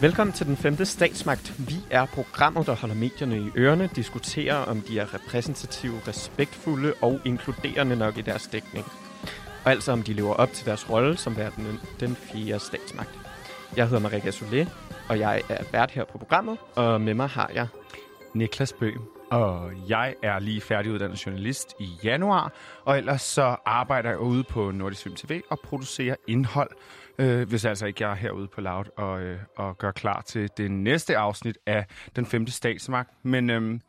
Velkommen til den femte statsmagt. Vi er programmet, der holder medierne i ørerne, diskuterer om de er repræsentative, respektfulde og inkluderende nok i deres dækning. Og altså om de lever op til deres rolle som verden den fjerde statsmagt. Jeg hedder Marika Solé, og jeg er vært her på programmet, og med mig har jeg Niklas Bøhm. Og jeg er lige færdiguddannet journalist i januar, og ellers så arbejder jeg ude på Nordisk Film TV og producerer indhold, øh, hvis altså ikke jeg er herude på Loud og, øh, og gør klar til det næste afsnit af Den Femte Statsmagt. Men øh,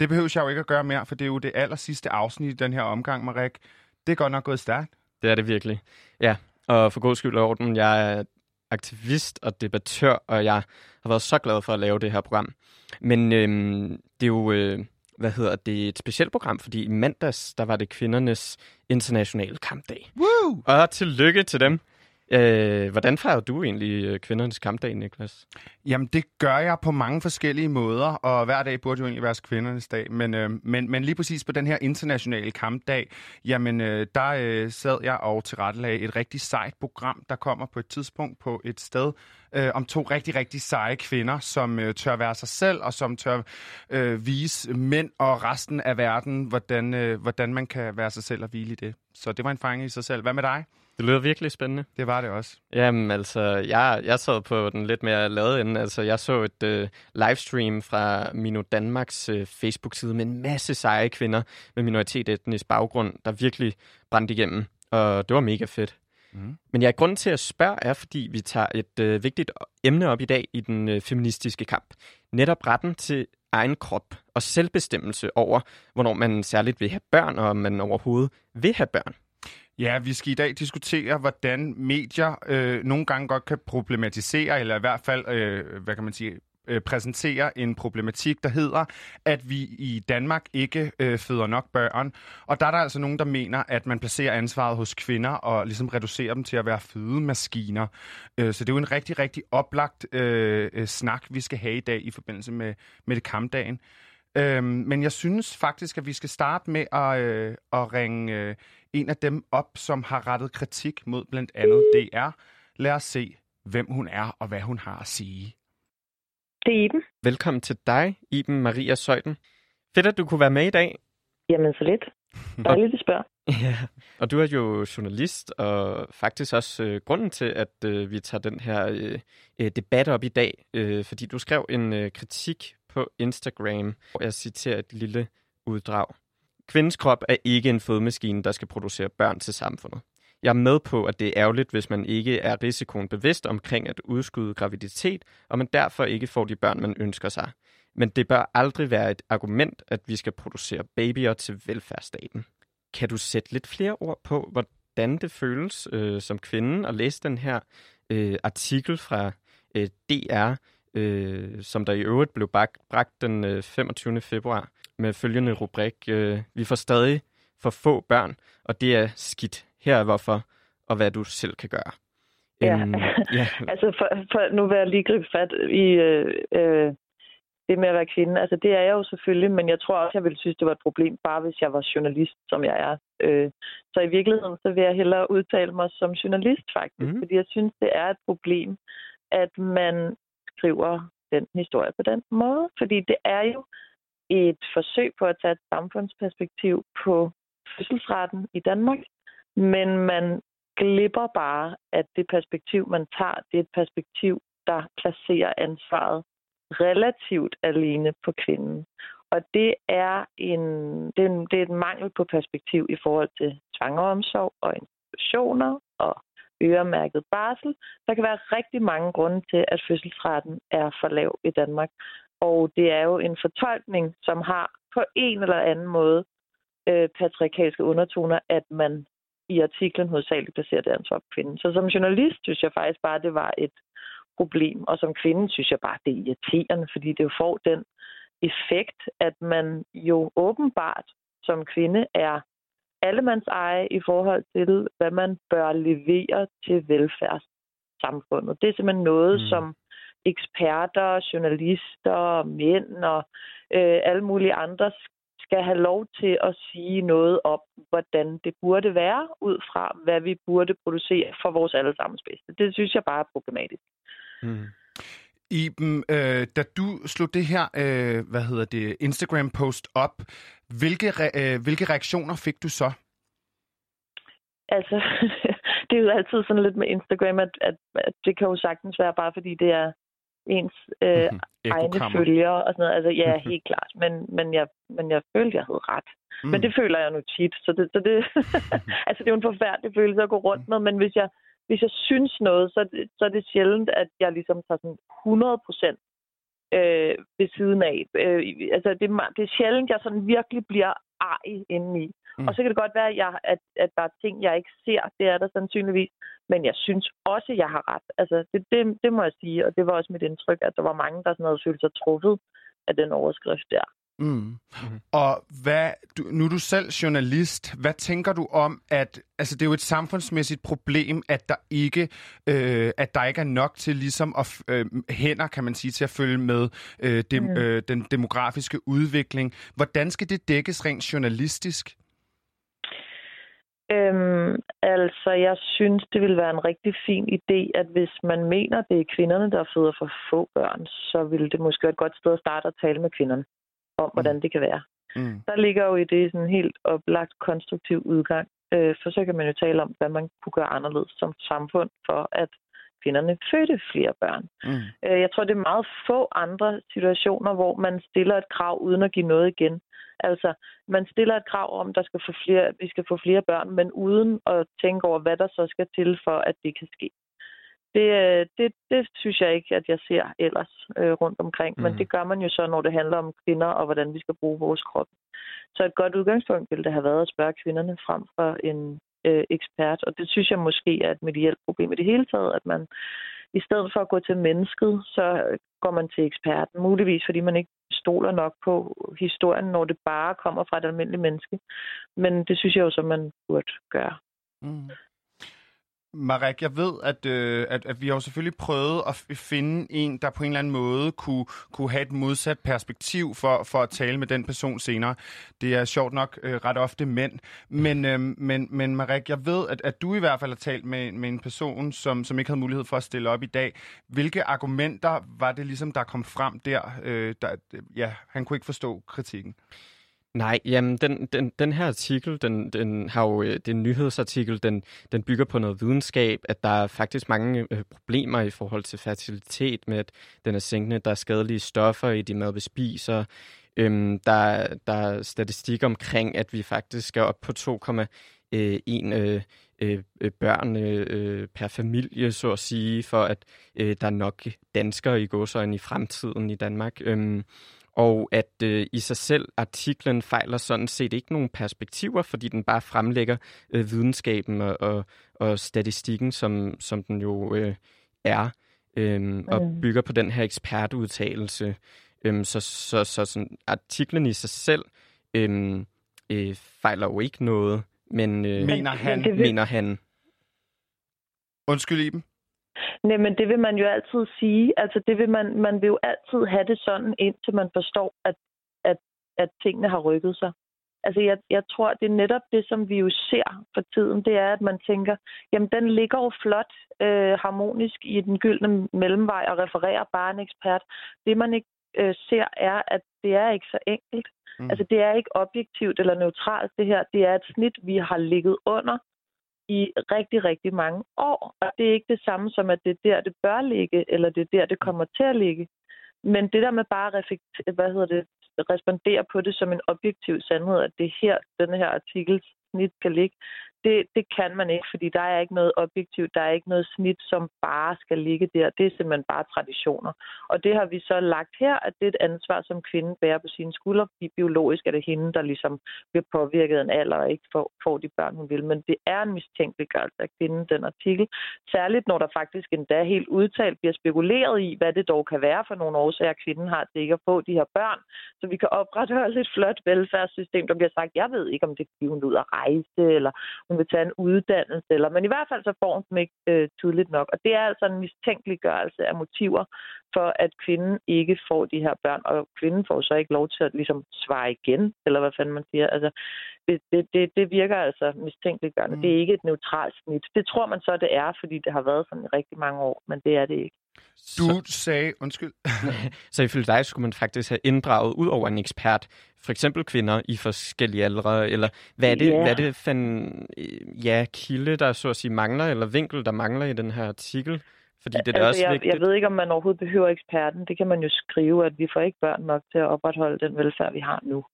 det behøver jeg jo ikke at gøre mere, for det er jo det aller sidste afsnit i den her omgang, Marek. Det er godt nok gået stærkt. Det er det virkelig. Ja, og for god skyld og orden, jeg er aktivist og debattør, og jeg har været så glad for at lave det her program. Men øhm, det er jo, øh, hvad hedder det, et specielt program, fordi i mandags, der var det kvindernes internationale kampdag. Woo! Og tillykke til dem. Øh, hvordan fejrer du egentlig øh, kvindernes kampdag, Niklas? Jamen, det gør jeg på mange forskellige måder, og hver dag burde jo egentlig være kvindernes dag. Men, øh, men, men lige præcis på den her internationale kampdag, jamen, øh, der øh, sad jeg og tilrettelagde et rigtig sejt program, der kommer på et tidspunkt på et sted øh, om to rigtig, rigtig seje kvinder, som øh, tør være sig selv, og som tør øh, vise mænd og resten af verden, hvordan, øh, hvordan man kan være sig selv og hvile i det. Så det var en fange i sig selv. Hvad med dig? Det lyder virkelig spændende. Det var det også. Jamen, altså, jeg, jeg sad på den lidt mere lavede ende. Altså, jeg så et øh, livestream fra Mino Danmarks øh, Facebook-side med en masse seje kvinder med minoritet etnisk baggrund, der virkelig brændte igennem. Og det var mega fedt. Mm. Men jeg er grund til at spørge er, fordi vi tager et øh, vigtigt emne op i dag i den øh, feministiske kamp. Netop retten til egen krop og selvbestemmelse over, hvornår man særligt vil have børn, og om man overhovedet vil have børn. Ja, vi skal i dag diskutere, hvordan medier øh, nogle gange godt kan problematisere, eller i hvert fald, øh, hvad kan man sige, øh, præsentere en problematik, der hedder, at vi i Danmark ikke øh, føder nok børn. Og der er der altså nogen, der mener, at man placerer ansvaret hos kvinder og ligesom reducerer dem til at være fødemaskiner. Øh, så det er jo en rigtig, rigtig oplagt øh, øh snak, vi skal have i dag i forbindelse med, med det kampdagen. Øhm, men jeg synes faktisk, at vi skal starte med at, øh, at ringe øh, en af dem op, som har rettet kritik mod blandt andet DR. Lad os se, hvem hun er og hvad hun har at sige. Det er Iben. Velkommen til dig, Iben Maria Søjden. Fedt, at du kunne være med i dag. Jamen, så lidt. Dejligt, at spørge. Ja, og du er jo journalist, og faktisk også øh, grunden til, at øh, vi tager den her øh, øh debat op i dag, øh, fordi du skrev en øh, kritik på Instagram, hvor jeg citerer et lille uddrag. Kvindens krop er ikke en fødemaskine, der skal producere børn til samfundet. Jeg er med på, at det er ærgerligt, hvis man ikke er risikoen bevidst omkring at udskyde graviditet, og man derfor ikke får de børn, man ønsker sig. Men det bør aldrig være et argument, at vi skal producere babyer til velfærdsstaten. Kan du sætte lidt flere ord på, hvordan det føles øh, som kvinde at læse den her øh, artikel fra øh, DR, øh, som der i øvrigt blev bragt den øh, 25. februar med følgende rubrik. Øh, vi får stadig for få børn, og det er skidt. Her er hvorfor, og hvad du selv kan gøre. Ja, um, ja. altså for, for nu vil jeg lige gribe fat i øh, øh, det med at være kvinde. Altså det er jeg jo selvfølgelig, men jeg tror også, jeg ville synes, det var et problem, bare hvis jeg var journalist, som jeg er. Øh, så i virkeligheden, så vil jeg hellere udtale mig som journalist faktisk, mm. fordi jeg synes, det er et problem, at man skriver den historie på den måde. Fordi det er jo et forsøg på at tage et samfundsperspektiv på fødselsretten i Danmark, men man glipper bare, at det perspektiv, man tager, det er et perspektiv, der placerer ansvaret relativt alene på kvinden. Og det er en, det er, en, det er et mangel på perspektiv i forhold til svangeromsorg og institutioner og øremærket barsel. Der kan være rigtig mange grunde til, at fødselsretten er for lav i Danmark. Og det er jo en fortolkning, som har på en eller anden måde øh, patriarkalske undertoner, at man i artiklen hovedsageligt placerer det ansvar på kvinden. Så som journalist synes jeg faktisk bare, det var et problem. Og som kvinde synes jeg bare, det er irriterende, fordi det jo får den effekt, at man jo åbenbart som kvinde er allemands eje i forhold til, hvad man bør levere til velfærdssamfundet. Det er simpelthen noget, mm. som eksperter, journalister, mænd og øh, alle mulige andre skal have lov til at sige noget om, hvordan det burde være, ud fra hvad vi burde producere for vores allesammens bedste. Det synes jeg bare er problematisk. Mm. Iben, øh, da du slog det her, øh, hvad hedder det, Instagram-post op, hvilke, re, øh, hvilke reaktioner fik du så? Altså, det er jo altid sådan lidt med Instagram, at, at, at det kan jo sagtens være bare fordi det er ens øh, mm-hmm. egne følgere og sådan noget. Altså, ja, helt klart. Men, men, jeg, men jeg følte, jeg havde ret. Mm. Men det føler jeg nu tit. Så det, så det, altså, det er jo en forfærdelig følelse at gå rundt med, men hvis jeg, hvis jeg synes noget, så, så er det sjældent, at jeg ligesom tager sådan 100 procent øh, ved siden af. Øh, altså, det, det er sjældent, jeg sådan virkelig bliver ej indeni. Mm. Og så kan det godt være, at, jeg, at, at der er ting, jeg ikke ser. Det er der sandsynligvis. Men jeg synes også, at jeg har ret. Altså, det, det, det må jeg sige. Og det var også mit indtryk, at der var mange, der sådan havde følt sig truffet af den overskrift der. Mm. Mm-hmm. Og hvad, du, nu er du selv journalist. Hvad tænker du om, at altså, det er jo et samfundsmæssigt problem, at der ikke, øh, at der ikke er nok til ligesom at, øh, hænder, kan man sige, til at følge med øh, dem, mm. øh, den demografiske udvikling. Hvordan skal det dækkes rent journalistisk? Øhm, altså, jeg synes, det vil være en rigtig fin idé, at hvis man mener, det er kvinderne, der føder for få børn, så vil det måske være et godt sted at starte at tale med kvinderne om, hvordan mm. det kan være. Mm. Der ligger jo i det sådan en helt oplagt konstruktiv udgang. Øh, for så kan man jo tale om, hvad man kunne gøre anderledes som samfund for, at kvinderne fødte flere børn. Mm. Øh, jeg tror, det er meget få andre situationer, hvor man stiller et krav uden at give noget igen. Altså, man stiller et krav om, der skal få flere, vi skal få flere børn, men uden at tænke over, hvad der så skal til for, at det kan ske. Det, øh, det, det synes jeg ikke, at jeg ser ellers øh, rundt omkring. Mm. Men det gør man jo så, når det handler om kvinder og hvordan vi skal bruge vores krop. Så et godt udgangspunkt ville det have været at spørge kvinderne frem for en øh, ekspert. Og det synes jeg måske er et medielt problem i det hele taget, at man i stedet for at gå til mennesket, så går man til eksperten. Muligvis fordi man ikke stoler nok på historien, når det bare kommer fra et almindeligt menneske. Men det synes jeg jo så, man burde gøre. Mm. Marek, jeg ved, at, øh, at, at vi har jo selvfølgelig prøvet at finde en, der på en eller anden måde kunne, kunne have et modsat perspektiv for, for at tale med den person senere. Det er sjovt nok øh, ret ofte mænd. Men, øh, men, men Marek, jeg ved, at, at du i hvert fald har talt med, med en person, som, som ikke havde mulighed for at stille op i dag. Hvilke argumenter var det ligesom, der kom frem der? Øh, der ja, han kunne ikke forstå kritikken. Nej, jamen den, den, den her artikel, den, den har jo, øh, det er en nyhedsartikel, den, den bygger på noget videnskab, at der er faktisk mange øh, problemer i forhold til fertilitet med, at den er sænkende, der er skadelige stoffer i de mad, vi spiser. Øhm, der, der er statistik omkring, at vi faktisk er op på 2,1 øh øh, øh, øh, børn øh, per familie, så at sige, for at øh, der er nok danskere i godsøjne i fremtiden i Danmark. Øhm, og at øh, i sig selv artiklen fejler sådan set ikke nogen perspektiver, fordi den bare fremlægger øh, videnskaben og, og, og statistikken, som, som den jo øh, er, øh, og bygger på den her ekspertudtalelse. Øh, så så, så sådan, artiklen i sig selv øh, øh, fejler jo ikke noget, men øh, mener han. Mener han. Undskyld, Iben. Nej, men det vil man jo altid sige. Altså, det vil man, man vil jo altid have det sådan, indtil man forstår, at, at, at tingene har rykket sig. Altså, jeg, jeg tror, det er netop det, som vi jo ser for tiden, det er, at man tænker, jamen, den ligger jo flot øh, harmonisk i den gyldne mellemvej og refererer bare en ekspert. Det, man ikke øh, ser, er, at det er ikke så enkelt. Mm. Altså, det er ikke objektivt eller neutralt, det her. Det er et snit, vi har ligget under i rigtig, rigtig mange år. Og det er ikke det samme som, at det er der, det bør ligge, eller det er der, det kommer til at ligge. Men det der med bare at hvad hedder det, respondere på det som en objektiv sandhed, at det er her, den her artikels snit kan ligge, det, det kan man ikke, fordi der er ikke noget objektivt, der er ikke noget snit, som bare skal ligge der. Det er simpelthen bare traditioner. Og det har vi så lagt her, at det er et ansvar, som kvinden bærer på sine skuldre. Biologisk er det hende, der ligesom bliver påvirket af en alder og ikke får, får de børn, hun vil. Men det er en mistænkeliggørelse af kvinden, den artikel. Særligt når der faktisk endda helt udtalt bliver spekuleret i, hvad det dog kan være for nogle årsager, kvinden har til ikke at få de her børn. Så vi kan opretholde et flot velfærdssystem, der bliver sagt, jeg ved ikke, om det er, fordi hun ud at rejse, eller hun vil tage en uddannelse, eller, men i hvert fald så får hun dem ikke øh, tydeligt nok. Og det er altså en mistænkeliggørelse af motiver for, at kvinden ikke får de her børn, og kvinden får så ikke lov til at ligesom svare igen, eller hvad fanden man siger. Altså, det, det, det, det virker altså mistænkeliggørende. Mm. Det er ikke et neutralt snit. Det tror man så, det er, fordi det har været sådan i rigtig mange år, men det er det ikke. Du så, sagde, undskyld. så ifølge dig skulle man faktisk have inddraget ud over en ekspert, for eksempel kvinder i forskellige aldre, eller hvad er det, yeah. hvad er det for en ja, kilde, der så at sige mangler, eller vinkel, der mangler i den her artikel? Fordi det er altså, også jeg, vigtigt. jeg ved ikke, om man overhovedet behøver eksperten. Det kan man jo skrive, at vi får ikke børn nok til at opretholde den velfærd, vi har nu.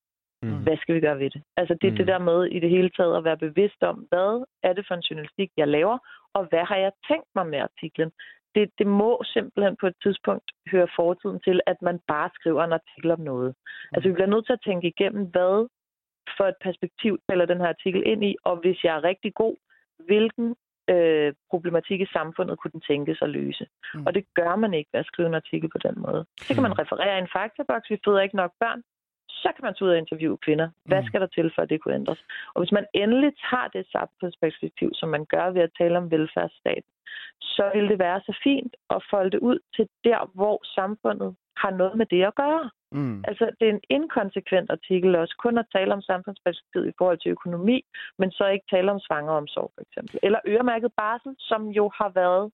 Mm. Hvad skal vi gøre ved det? Altså det er mm. det der med i det hele taget at være bevidst om, hvad er det for en journalistik, jeg laver, og hvad har jeg tænkt mig med artiklen? Det, det må simpelthen på et tidspunkt høre fortiden til, at man bare skriver en artikel om noget. Altså vi bliver nødt til at tænke igennem, hvad for et perspektiv taler den her artikel ind i, og hvis jeg er rigtig god, hvilken øh, problematik i samfundet kunne den tænkes at løse. Mm. Og det gør man ikke ved at skrive en artikel på den måde. Så kan man mm. referere en faktaboks, vi føder ikke nok børn, så kan man tage ud og interviewe kvinder. Hvad mm. skal der til, for at det kunne ændres? Og hvis man endelig tager det samfundsperspektiv, som man gør ved at tale om velfærdsstat, så vil det være så fint at folde det ud til der, hvor samfundet har noget med det at gøre. Mm. Altså, det er en inkonsekvent artikel også, kun at tale om samfundsperspektivet i forhold til økonomi, men så ikke tale om svangeromsorg, for eksempel. Eller øremærket barsel, som jo har været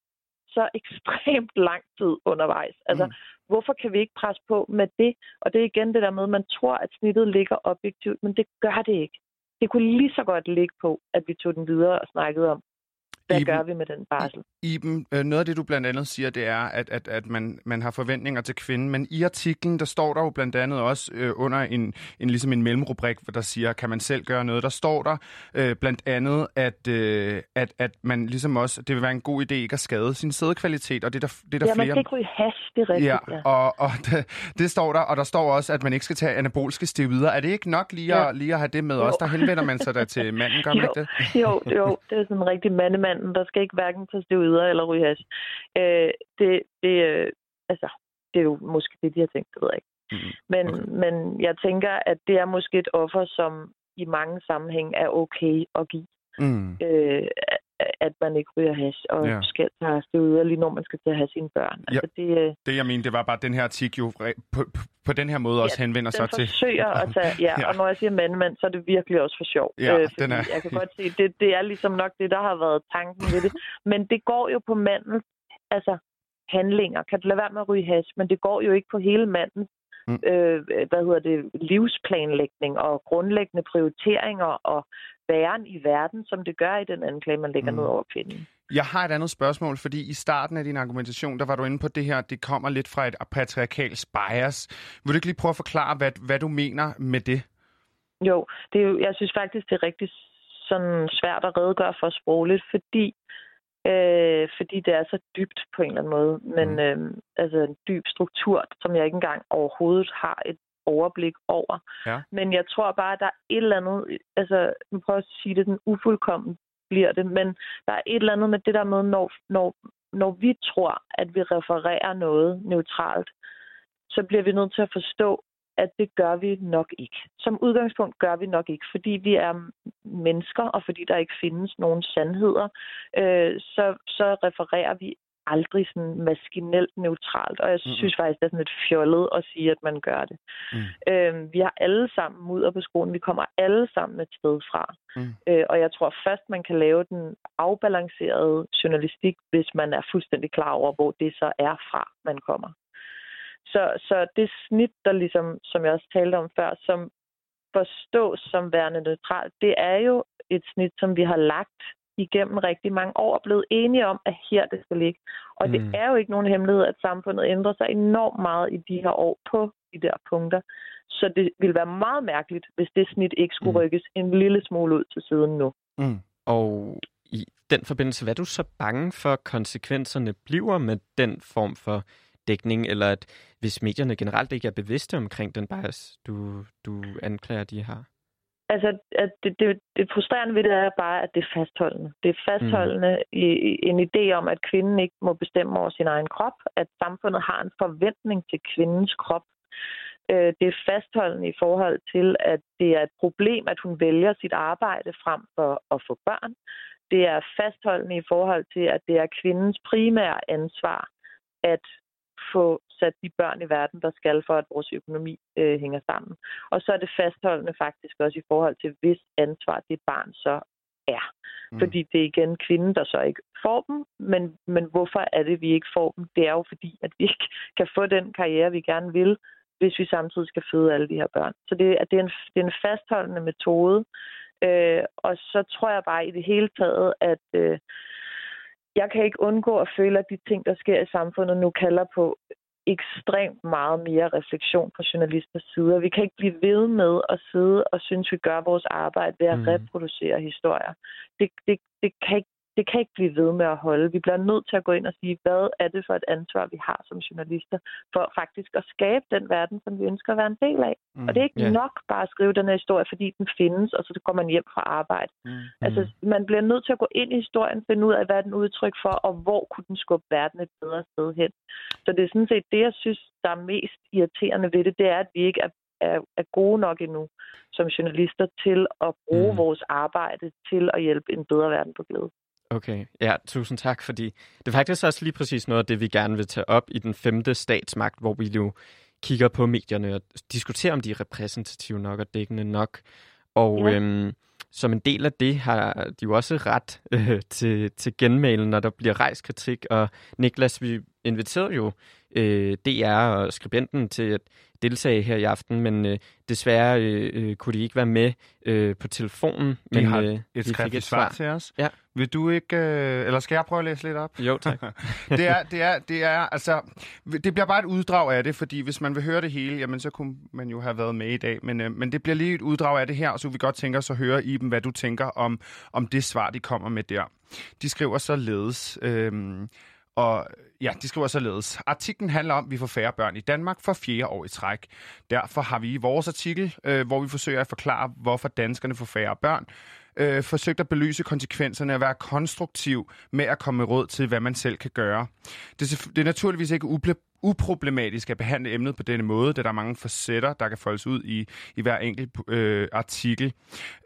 så ekstremt lang tid undervejs. Altså, mm. hvorfor kan vi ikke presse på med det? Og det er igen det der med, at man tror, at snittet ligger objektivt, men det gør det ikke. Det kunne lige så godt ligge på, at vi tog den videre og snakkede om, hvad Iben, gør vi med den barsel? Iben, øh, noget af det, du blandt andet siger, det er, at, at, at man, man har forventninger til kvinden, men i artiklen, der står der jo blandt andet også øh, under en, en, ligesom en mellemrubrik, der siger, kan man selv gøre noget? Der står der øh, blandt andet, at, øh, at, at man ligesom også, det vil være en god idé ikke at skade sin sædekvalitet, og det er der, det er der ja, flere... Ja, man skal ikke ryge hash, det er rigtigt. Ja, ja. og, og det, det, står der, og der står også, at man ikke skal tage anabolske steroider. Er det ikke nok lige, ja. at, lige at have det med jo. os? Der henvender man sig da til manden, gør man jo. ikke det? Jo, jo, det er sådan en rigtig mandemanden, der skal ikke hverken tage steroider eller ryge hash. Øh, det, det, øh, altså, det er jo måske det, de har tænkt, det ved jeg ikke. Mm, men, okay. men jeg tænker, at det er måske et offer, som i mange sammenhæng er okay at give. Mm. Øh, at man ikke ryger hash og ja. skal tage steroider lige når man skal til at have sine børn. Ja, altså, det, øh, det jeg mener, det var bare, at den her artikel jo på, på, på den her måde ja, også henvender sig til... forsøger at tage, ja, ja, og når jeg siger mandmand, så er det virkelig også for sjov. Ja, øh, den er... Jeg kan godt se, det, det er ligesom nok det, der har været tanken ved det. Men det går jo på mandens altså, handlinger. Kan du lade være med at ryge hash? Men det går jo ikke på hele mandens mm. øh, hvad hedder det, livsplanlægning og grundlæggende prioriteringer og væren i verden, som det gør i den anklage, man lægger mm. ned over kvinden. Jeg har et andet spørgsmål, fordi i starten af din argumentation, der var du inde på det her, det kommer lidt fra et patriarkalsk bias. Vil du ikke lige prøve at forklare, hvad, hvad du mener med det? Jo, det er jo, jeg synes faktisk, det er rigtig sådan svært at redegøre for sprogligt, fordi øh, fordi det er så dybt på en eller anden måde. Men mm. øh, altså en dyb struktur, som jeg ikke engang overhovedet har et overblik over. Ja. Men jeg tror bare, at der er et eller andet, altså nu prøver at sige det, den ufuldkommen bliver det, men der er et eller andet med det der med, når, når, når vi tror, at vi refererer noget neutralt, så bliver vi nødt til at forstå, at det gør vi nok ikke. Som udgangspunkt gør vi nok ikke, fordi vi er mennesker, og fordi der ikke findes nogen sandheder, øh, så, så refererer vi aldrig sådan maskinelt neutralt, og jeg mm. synes faktisk, det er sådan lidt fjollet at sige, at man gør det. Mm. Øh, vi har alle sammen mudder på skolen, vi kommer alle sammen et sted fra, mm. øh, og jeg tror først, man kan lave den afbalancerede journalistik, hvis man er fuldstændig klar over, hvor det så er fra, man kommer. Så, så det snit, der ligesom, som jeg også talte om før, som forstås som værende neutralt, det er jo et snit, som vi har lagt igennem rigtig mange år og blevet enige om, at her det skal ligge. Og mm. det er jo ikke nogen hemmelighed, at samfundet ændrer sig enormt meget i de her år på de der punkter. Så det ville være meget mærkeligt, hvis det snit ikke skulle mm. rykkes en lille smule ud til siden nu. Mm. Og i den forbindelse, hvad er du så bange for konsekvenserne bliver med den form for dækning, eller at hvis medierne generelt ikke er bevidste omkring den bias, du, du anklager, de har? Altså, at det, det, det frustrerende ved det er bare, at det er fastholdende. Det er fastholdende mm. i, i en idé om, at kvinden ikke må bestemme over sin egen krop, at samfundet har en forventning til kvindens krop. Øh, det er fastholdende i forhold til, at det er et problem, at hun vælger sit arbejde frem for at få børn. Det er fastholdende i forhold til, at det er kvindens primære ansvar at få sat de børn i verden, der skal for, at vores økonomi øh, hænger sammen. Og så er det fastholdende faktisk også i forhold til, hvis ansvar det barn så er. Mm. Fordi det er igen kvinden, der så ikke får dem. Men, men hvorfor er det, vi ikke får dem? Det er jo fordi, at vi ikke kan få den karriere, vi gerne vil, hvis vi samtidig skal føde alle de her børn. Så det, det, er, en, det er en fastholdende metode. Øh, og så tror jeg bare i det hele taget, at øh, jeg kan ikke undgå at føle, at de ting, der sker i samfundet nu kalder på ekstremt meget mere refleksion fra journalisters side. Vi kan ikke blive ved med at sidde og synes, vi gør vores arbejde ved at mm. reproducere historier. Det, det, det kan ikke det kan ikke blive ved med at holde. Vi bliver nødt til at gå ind og sige, hvad er det for et ansvar, vi har som journalister, for faktisk at skabe den verden, som vi ønsker at være en del af. Mm, og det er ikke yeah. nok bare at skrive den her historie, fordi den findes, og så går man hjem fra arbejde. Mm, altså, man bliver nødt til at gå ind i historien, finde ud af, hvad den udtryk for, og hvor kunne den skubbe verden et bedre sted hen. Så det er sådan set det, jeg synes, der er mest irriterende ved det, det er, at vi ikke er er, er gode nok endnu som journalister til at bruge mm. vores arbejde til at hjælpe en bedre verden på glæde. Okay, ja, tusind tak, fordi det er faktisk også lige præcis noget af det, vi gerne vil tage op i den femte statsmagt, hvor vi jo kigger på medierne og diskuterer, om de er repræsentative nok og dækkende nok. Og ja. øhm, som en del af det har de jo også ret øh, til, til genmailen, når der bliver rejst kritik. Og Niklas, vi inviterede jo øh, DR og skribenten til at deltage her i aften, men øh, desværre øh, øh, kunne de ikke være med øh, på telefonen. Men, de har øh, et skriftligt svar. til os. Ja. Vil du ikke, øh, eller skal jeg prøve at læse lidt op? Jo, tak. det, er, det, er, det er, altså, det bliver bare et uddrag af det, fordi hvis man vil høre det hele, jamen så kunne man jo have været med i dag, men, øh, men det bliver lige et uddrag af det her, og så vil vi godt tænke os at høre i dem, hvad du tænker om, om det svar, de kommer med der. De skriver således, øh, og øh, ja, de skriver således. Artiklen handler om, at vi får færre børn i Danmark for fjerde år i træk. Derfor har vi i vores artikel, øh, hvor vi forsøger at forklare, hvorfor danskerne får færre børn, øh, forsøgt at belyse konsekvenserne og være konstruktiv med at komme med råd til, hvad man selv kan gøre. Det er, det er naturligvis ikke uble, uproblematisk at behandle emnet på denne måde, da der er mange facetter, der kan foldes ud i, i hver enkelt øh, artikel.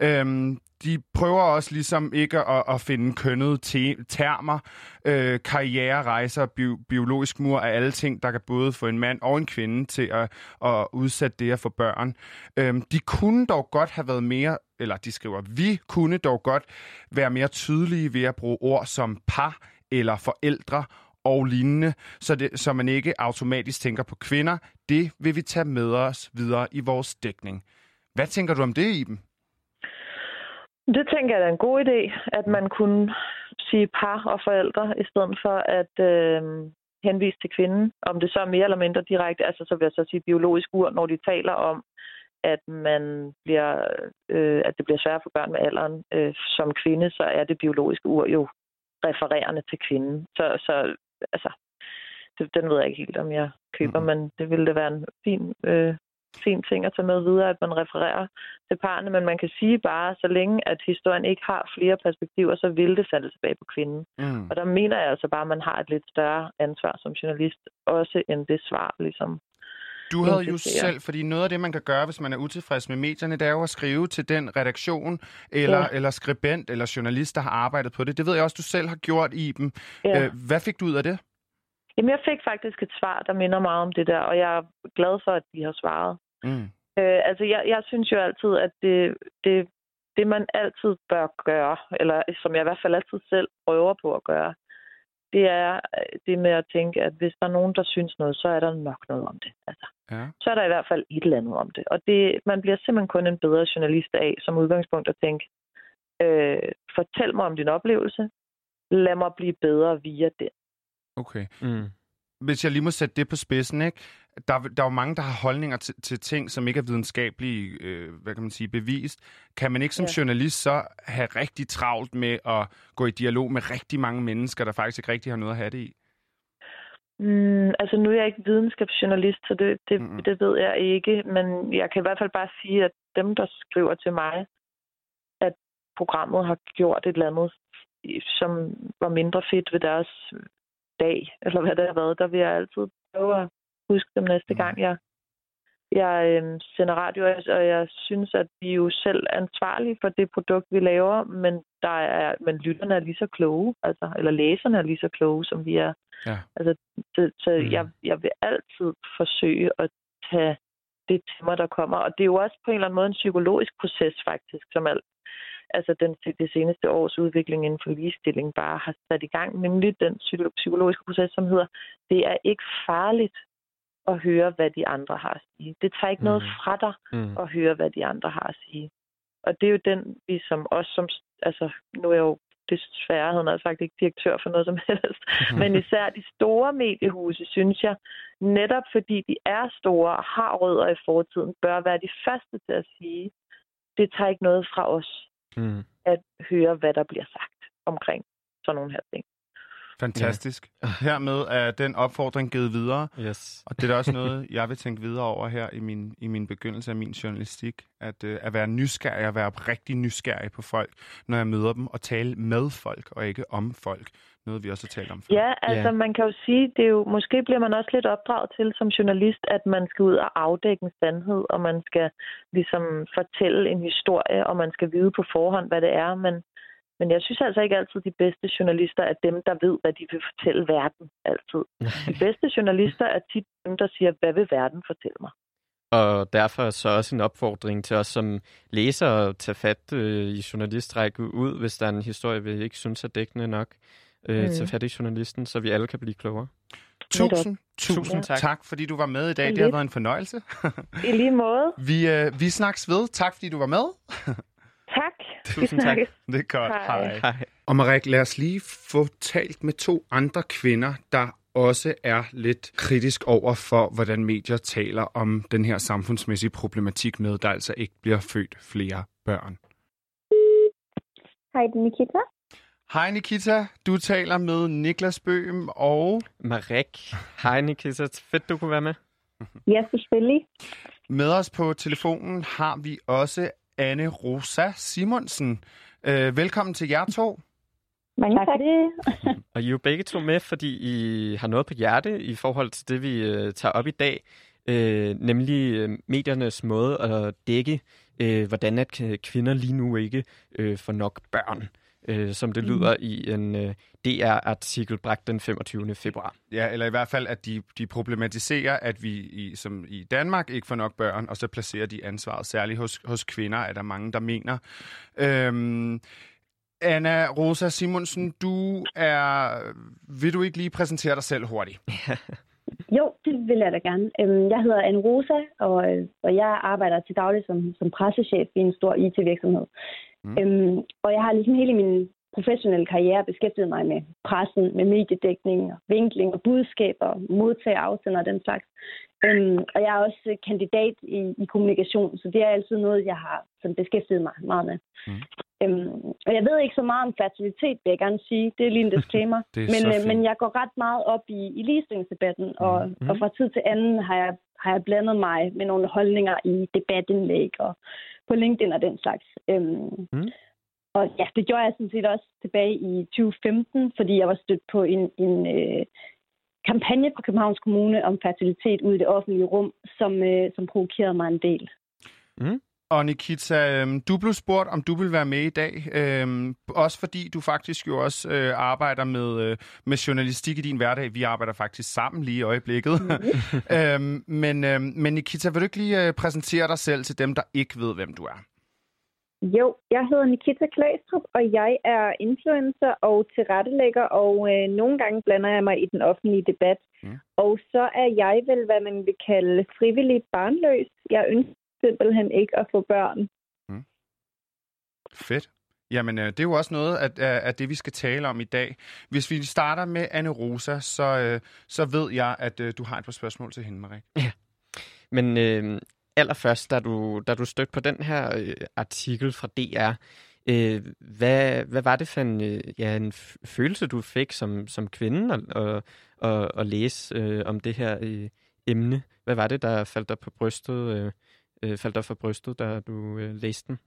Øhm, de prøver også ligesom ikke at, at finde kønnede te- termer, øh, karriererejser, bi- biologisk mur af alle ting, der kan både få en mand og en kvinde til at, at udsætte det at få børn. Øhm, de kunne dog godt have været mere, eller de skriver, vi kunne dog godt være mere tydelige ved at bruge ord som par eller forældre og lignende, så, det, så man ikke automatisk tænker på kvinder. Det vil vi tage med os videre i vores dækning. Hvad tænker du om det, Iben? Det tænker jeg er en god idé, at man kunne sige par og forældre, i stedet for at øh, henvise til kvinden. Om det så er mere eller mindre direkte, altså så vil jeg så sige biologisk ur, når de taler om, at man bliver, øh, at det bliver svært for børn med alderen øh, som kvinde, så er det biologiske ur jo refererende til kvinden. Så, så altså, det, den ved jeg ikke helt, om jeg køber, mm. men det ville det være en fin, øh, fin ting at tage med videre, at man refererer til parne, men man kan sige bare, så længe at historien ikke har flere perspektiver, så vil det falde tilbage på kvinden. Mm. Og der mener jeg altså bare, at man har et lidt større ansvar som journalist, også end det svar, ligesom du havde jo selv, fordi noget af det, man kan gøre, hvis man er utilfreds med medierne, det er jo at skrive til den redaktion, eller, ja. eller skribent, eller journalist, der har arbejdet på det. Det ved jeg også, du selv har gjort i dem. Ja. Øh, hvad fik du ud af det? Jamen, jeg fik faktisk et svar, der minder meget om det der, og jeg er glad for, at de har svaret. Mm. Øh, altså, jeg, jeg synes jo altid, at det, det, det, man altid bør gøre, eller som jeg i hvert fald altid selv prøver på at gøre, det er øh, det med at tænke, at hvis der er nogen, der synes noget, så er der nok noget om det. Altså, ja. Så er der i hvert fald et eller andet om det. Og det, man bliver simpelthen kun en bedre journalist af som udgangspunkt at tænke, øh, fortæl mig om din oplevelse, lad mig blive bedre via det. Okay. Mm hvis jeg lige må sætte det på spidsen, ikke? Der, der er jo mange, der har holdninger til, til ting, som ikke er videnskabeligt øh, hvad kan man sige, bevist. Kan man ikke som ja. journalist så have rigtig travlt med at gå i dialog med rigtig mange mennesker, der faktisk ikke rigtig har noget at have det i? Mm, altså nu er jeg ikke videnskabsjournalist, så det, det, mm. det ved jeg ikke, men jeg kan i hvert fald bare sige, at dem, der skriver til mig, at programmet har gjort et eller andet, som var mindre fedt ved deres dag, eller hvad det har været, der vil jeg altid prøve at huske dem næste mm. gang, jeg, jeg øh, sender radio, og jeg synes, at vi jo selv er ansvarlige for det produkt, vi laver, men, der er, men lytterne er lige så kloge, altså, eller læserne er lige så kloge, som vi er. Ja. Altså, så så mm. jeg, jeg vil altid forsøge at tage det til mig, der kommer. Og det er jo også på en eller anden måde en psykologisk proces, faktisk, som alt altså den, det seneste års udvikling inden for ligestilling bare har sat i gang, nemlig den psykologiske proces, som hedder, det er ikke farligt at høre, hvad de andre har at sige. Det tager ikke mm. noget fra dig mm. at høre, hvad de andre har at sige. Og det er jo den, vi som os, som, altså nu er jeg jo desværre, havde han sagt ikke direktør for noget som helst, men især de store mediehuse, synes jeg, netop fordi de er store og har rødder i fortiden, bør være de første til at sige, det tager ikke noget fra os mm. at høre, hvad der bliver sagt omkring sådan nogle her ting. Fantastisk. Ja. Hermed er den opfordring givet videre. Yes. Og det er også noget, jeg vil tænke videre over her i min, i min begyndelse af min journalistik. At, uh, at være nysgerrig, at være rigtig nysgerrig på folk, når jeg møder dem, og tale med folk, og ikke om folk. Noget, vi også har talt om før. Ja, altså yeah. man kan jo sige, det er jo, måske bliver man også lidt opdraget til som journalist, at man skal ud og afdække en sandhed, og man skal ligesom fortælle en historie, og man skal vide på forhånd, hvad det er, men men jeg synes altså ikke altid, at de bedste journalister er dem, der ved, hvad de vil fortælle verden altid. De bedste journalister er tit dem, der siger, hvad vil verden fortælle mig? Og derfor så også en opfordring til os som læser at tage fat øh, i journalistrække ud, hvis der er en historie, vi ikke synes er dækkende nok. Øh, mm. Tage fat i journalisten, så vi alle kan blive klogere. Tusind, tusind tak. tak, fordi du var med i dag. Det har været en fornøjelse. I lige måde. Vi, øh, vi snakkes ved. Tak, fordi du var med. Tak. Tusind tak. Det er godt. Hej. Hej. Og Marik, lad os lige få talt med to andre kvinder, der også er lidt kritisk over for, hvordan medier taler om den her samfundsmæssige problematik med, der altså ikke bliver født flere børn. Hej, det er Nikita. Hej Nikita, du taler med Niklas Bøhm og... Marek. Hej Nikita, fedt du kunne være med. Ja, selvfølgelig. Med os på telefonen har vi også Anne Rosa Simonsen. Øh, velkommen til jer to. Mange tak. tak. og I er jo begge to med, fordi I har noget på hjerte i forhold til det, vi øh, tager op i dag. Øh, nemlig øh, mediernes måde at dække, øh, hvordan at kvinder lige nu ikke øh, får nok børn øh, som det lyder mm. i en øh, DR-artikel bragt den 25. februar. Ja, eller i hvert fald, at de, de problematiserer, at vi i, som i Danmark ikke får nok børn, og så placerer de ansvaret, særligt hos, hos kvinder, er der mange, der mener. Øhm, Anna Rosa Simonsen, du er... Vil du ikke lige præsentere dig selv hurtigt? Jo, det vil jeg da gerne. Øhm, jeg hedder Anne Rosa, og, og jeg arbejder til daglig som, som pressechef i en stor IT-virksomhed. Mm. Øhm, og jeg har ligesom hele min professionelle karriere beskæftiget mig med pressen, med mediedækning, vinkling og budskaber, modtage afsender og den slags. Øhm, og jeg er også kandidat i, i kommunikation, så det er altid noget, jeg har sådan, beskæftiget mig meget med. Mm. Øhm, og jeg ved ikke så meget om fertilitet, vil jeg gerne sige. Det er lige en disclaimer. men, øh, men jeg går ret meget op i, i ligestillingsdebatten, og, mm. og fra tid til anden har jeg, har jeg blandet mig med nogle holdninger i debatindlæg og på LinkedIn og den slags. Øhm, mm. Og ja, det gjorde jeg sådan set også tilbage i 2015, fordi jeg var stødt på en, en øh, kampagne fra Københavns Kommune om fertilitet ude i det offentlige rum, som, øh, som provokerede mig en del. Mm. Og Nikita, øhm, du blev spurgt, om du vil være med i dag. Øhm, også fordi du faktisk jo også øh, arbejder med, øh, med journalistik i din hverdag. Vi arbejder faktisk sammen lige i øjeblikket. Mm. øhm, men, øh, men Nikita, vil du ikke lige øh, præsentere dig selv til dem, der ikke ved, hvem du er? Jo, jeg hedder Nikita Klæstrup, og jeg er influencer og tilrettelægger, og øh, nogle gange blander jeg mig i den offentlige debat. Mm. Og så er jeg vel, hvad man vil kalde frivillig barnløs. Jeg ønsker simpelthen ikke at få børn. Mm. Fedt. Jamen, øh, det er jo også noget af, af det, vi skal tale om i dag. Hvis vi starter med Anne Rosa, så, øh, så ved jeg, at øh, du har et par spørgsmål til hende, Marie. Ja. Men øh, allerførst, da du, da du stødte på den her øh, artikel fra DR, øh, hvad, hvad var det for en, øh, ja, en følelse, du fik som, som kvinde at, at, at, at læse øh, om det her øh, emne? Hvad var det, der faldt dig på brystet, øh, øh, faldt dig for brystet, da du øh, læste den?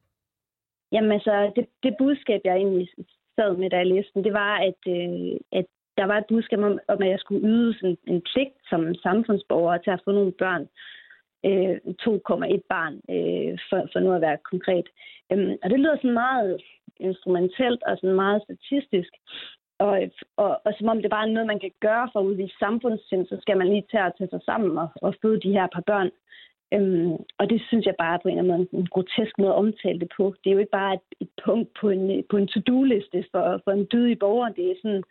Jamen altså, det, det budskab, jeg egentlig sad med, da jeg læste den, det var, at, øh, at der var et budskab om, om, at jeg skulle yde sådan en pligt som samfundsborger til at få nogle børn øh, 2,1 barn, øh, for, for nu at være konkret. Øhm, og det lyder sådan meget instrumentelt og sådan meget statistisk. Og, og, og som om det bare er noget, man kan gøre for at udvise samfundssind, så skal man lige tage at tage sig sammen og, og føde de her par børn. Øhm, og det synes jeg bare på en eller anden måde en grotesk måde at omtale det på. Det er jo ikke bare et, et punkt på en, på en to-do-liste for, for en dydig borger. Det er, sådan,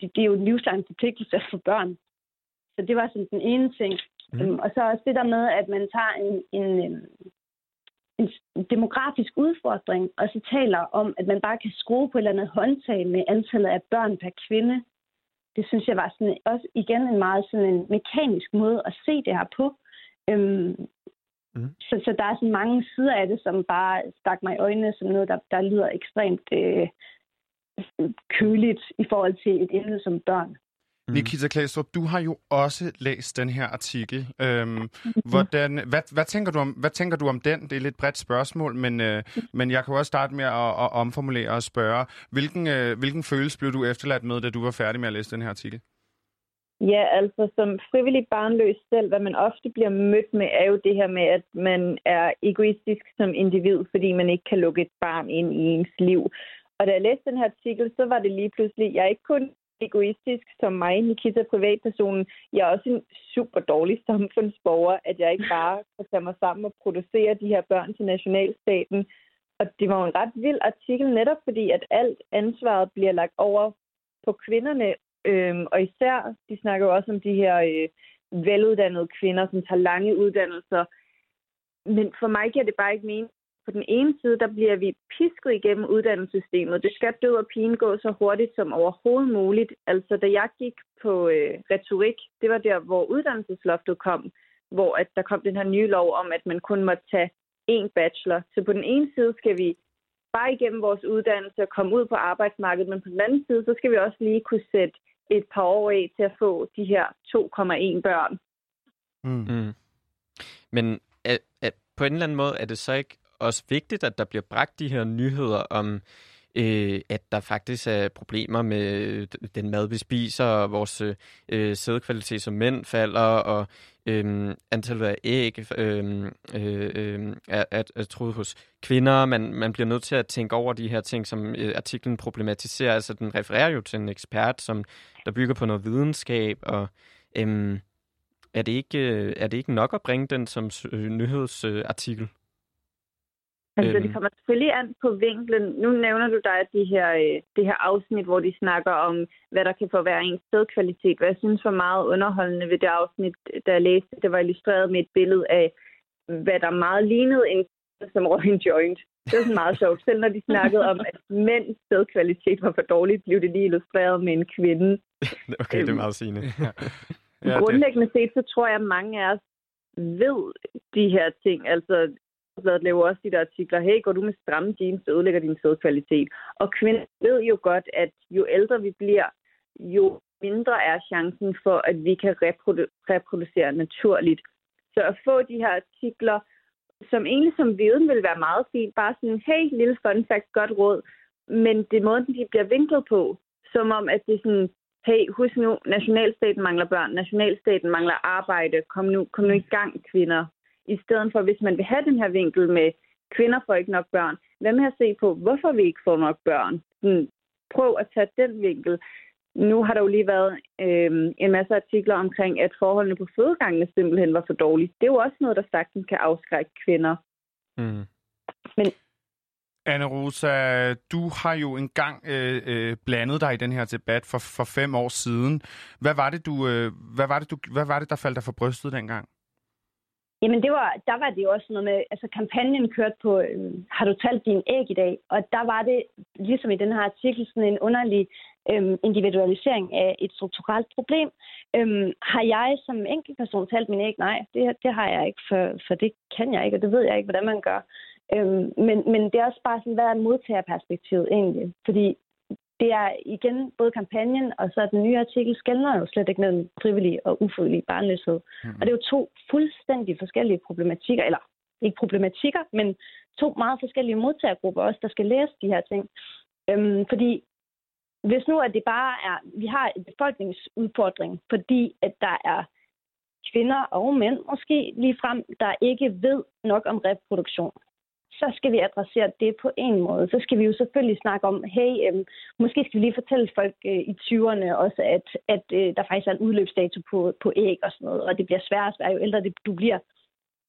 det, det er jo en livslang forpligtelse for børn. Så det var sådan den ene ting. Mm. Øhm, og så også det der med, at man tager en, en, øhm, en demografisk udfordring, og så taler om, at man bare kan skrue på et eller andet håndtag med antallet af børn per kvinde. Det synes jeg var sådan, også igen en meget sådan en mekanisk måde at se det her på. Øhm, mm. så, så der er sådan mange sider af det, som bare stak mig i øjnene som noget, der, der lyder ekstremt øh, køligt i forhold til et emne som børn. Mm. Nikita Klæstrup, du har jo også læst den her artikel. Øhm, hvordan, hvad, hvad, tænker du om, hvad tænker du om den? Det er et lidt bredt spørgsmål, men, øh, men jeg kan også starte med at, at omformulere og spørge, hvilken, øh, hvilken følelse blev du efterladt med, da du var færdig med at læse den her artikel? Ja, altså som frivillig barnløs selv, hvad man ofte bliver mødt med, er jo det her med, at man er egoistisk som individ, fordi man ikke kan lukke et barn ind i ens liv. Og da jeg læste den her artikel, så var det lige pludselig, jeg er ikke kun egoistisk som mig, Nikita, privatpersonen. Jeg er også en super dårlig samfundsborger, at jeg ikke bare kan tage mig sammen og producere de her børn til nationalstaten. Og det var en ret vild artikel, netop fordi, at alt ansvaret bliver lagt over på kvinderne. Øhm, og især, de snakker jo også om de her øh, veluddannede kvinder, som tager lange uddannelser. Men for mig giver det bare ikke mening, på den ene side, der bliver vi pisket igennem uddannelsessystemet. Det skal død og pine gå så hurtigt som overhovedet muligt. Altså, da jeg gik på øh, retorik, det var der, hvor uddannelsesloftet kom, hvor at der kom den her nye lov om, at man kun måtte tage én bachelor. Så på den ene side skal vi bare igennem vores uddannelse og komme ud på arbejdsmarkedet, men på den anden side, så skal vi også lige kunne sætte et par år af til at få de her 2,1 børn. Mm. Mm. Men at, at på en eller anden måde er det så ikke også vigtigt, at der bliver bragt de her nyheder om, øh, at der faktisk er problemer med øh, den mad, vi spiser, og vores øh, øh, sædkvalitet som mænd falder, og øh, antallet af æg øh, øh, øh er, er, er troet hos kvinder. Man, man bliver nødt til at tænke over de her ting, som øh, artiklen problematiserer. Altså, den refererer jo til en ekspert, som der bygger på noget videnskab, og øh, er, det ikke, er det ikke nok at bringe den som øh, nyhedsartikel? Altså, øhm. det kommer selvfølgelig an på vinklen. Nu nævner du dig de her, øh, det her afsnit, hvor de snakker om, hvad der kan forværre ens stedkvalitet. Hvad jeg synes var meget underholdende ved det afsnit, der jeg læste, det var illustreret med et billede af, hvad der meget lignede en som røg en joint. Det var sådan meget sjovt. Selv når de snakkede om, at mænds stedkvalitet var for dårligt, blev det lige illustreret med en kvinde. okay, det er meget sigende. ja. Ja, Grundlæggende set, så tror jeg, at mange af os ved de her ting. Altså, Ekstrabladet laver også de der artikler, hey, går du med stramme jeans, så ødelægger din sædkvalitet. Og kvinder ved jo godt, at jo ældre vi bliver, jo mindre er chancen for, at vi kan reprodu- reproducere naturligt. Så at få de her artikler, som egentlig som viden vil være meget fint, bare sådan, hey, lille fun fact, godt råd, men det måde, de bliver vinklet på, som om, at det er sådan, hey, husk nu, nationalstaten mangler børn, nationalstaten mangler arbejde, kom nu, kom nu i gang, kvinder i stedet for, hvis man vil have den her vinkel med, kvinder får ikke nok børn, hvad med at se på, hvorfor vi ikke får nok børn? Prøv at tage den vinkel. Nu har der jo lige været øh, en masse artikler omkring, at forholdene på fødegangene simpelthen var for dårlige. Det er jo også noget, der sagtens kan afskrække kvinder. Mm. Men Anne Rosa, du har jo engang øh, øh, blandet dig i den her debat for, for fem år siden. Hvad var det, du, øh, hvad var det, du, hvad var det, der faldt dig for brystet dengang? Jamen, det var, der var det jo også noget med, altså kampagnen kørte på, øh, har du talt din æg i dag? Og der var det, ligesom i den her artikel, sådan en underlig øh, individualisering af et strukturelt problem. Øh, har jeg som enkeltperson talt min æg? Nej, det, det har jeg ikke, for, for det kan jeg ikke, og det ved jeg ikke, hvordan man gør. Øh, men, men det er også bare sådan, hvad er modtagerperspektivet egentlig? Fordi det er igen både kampagnen og så den nye artikel skældner jo slet ikke mellem frivillig og ufrivillig barnløshed. Mm. Og det er jo to fuldstændig forskellige problematikker, eller ikke problematikker, men to meget forskellige modtagergrupper også, der skal læse de her ting. Øhm, fordi hvis nu at det bare er, vi har en befolkningsudfordring, fordi at der er kvinder og mænd måske lige frem, der ikke ved nok om reproduktion så skal vi adressere det på en måde. Så skal vi jo selvfølgelig snakke om, hey, øhm, måske skal vi lige fortælle folk øh, i 20'erne også, at, at øh, der faktisk er en udløbsdato på, på æg og sådan noget, og det bliver sværere og sværere, jo ældre det, du bliver.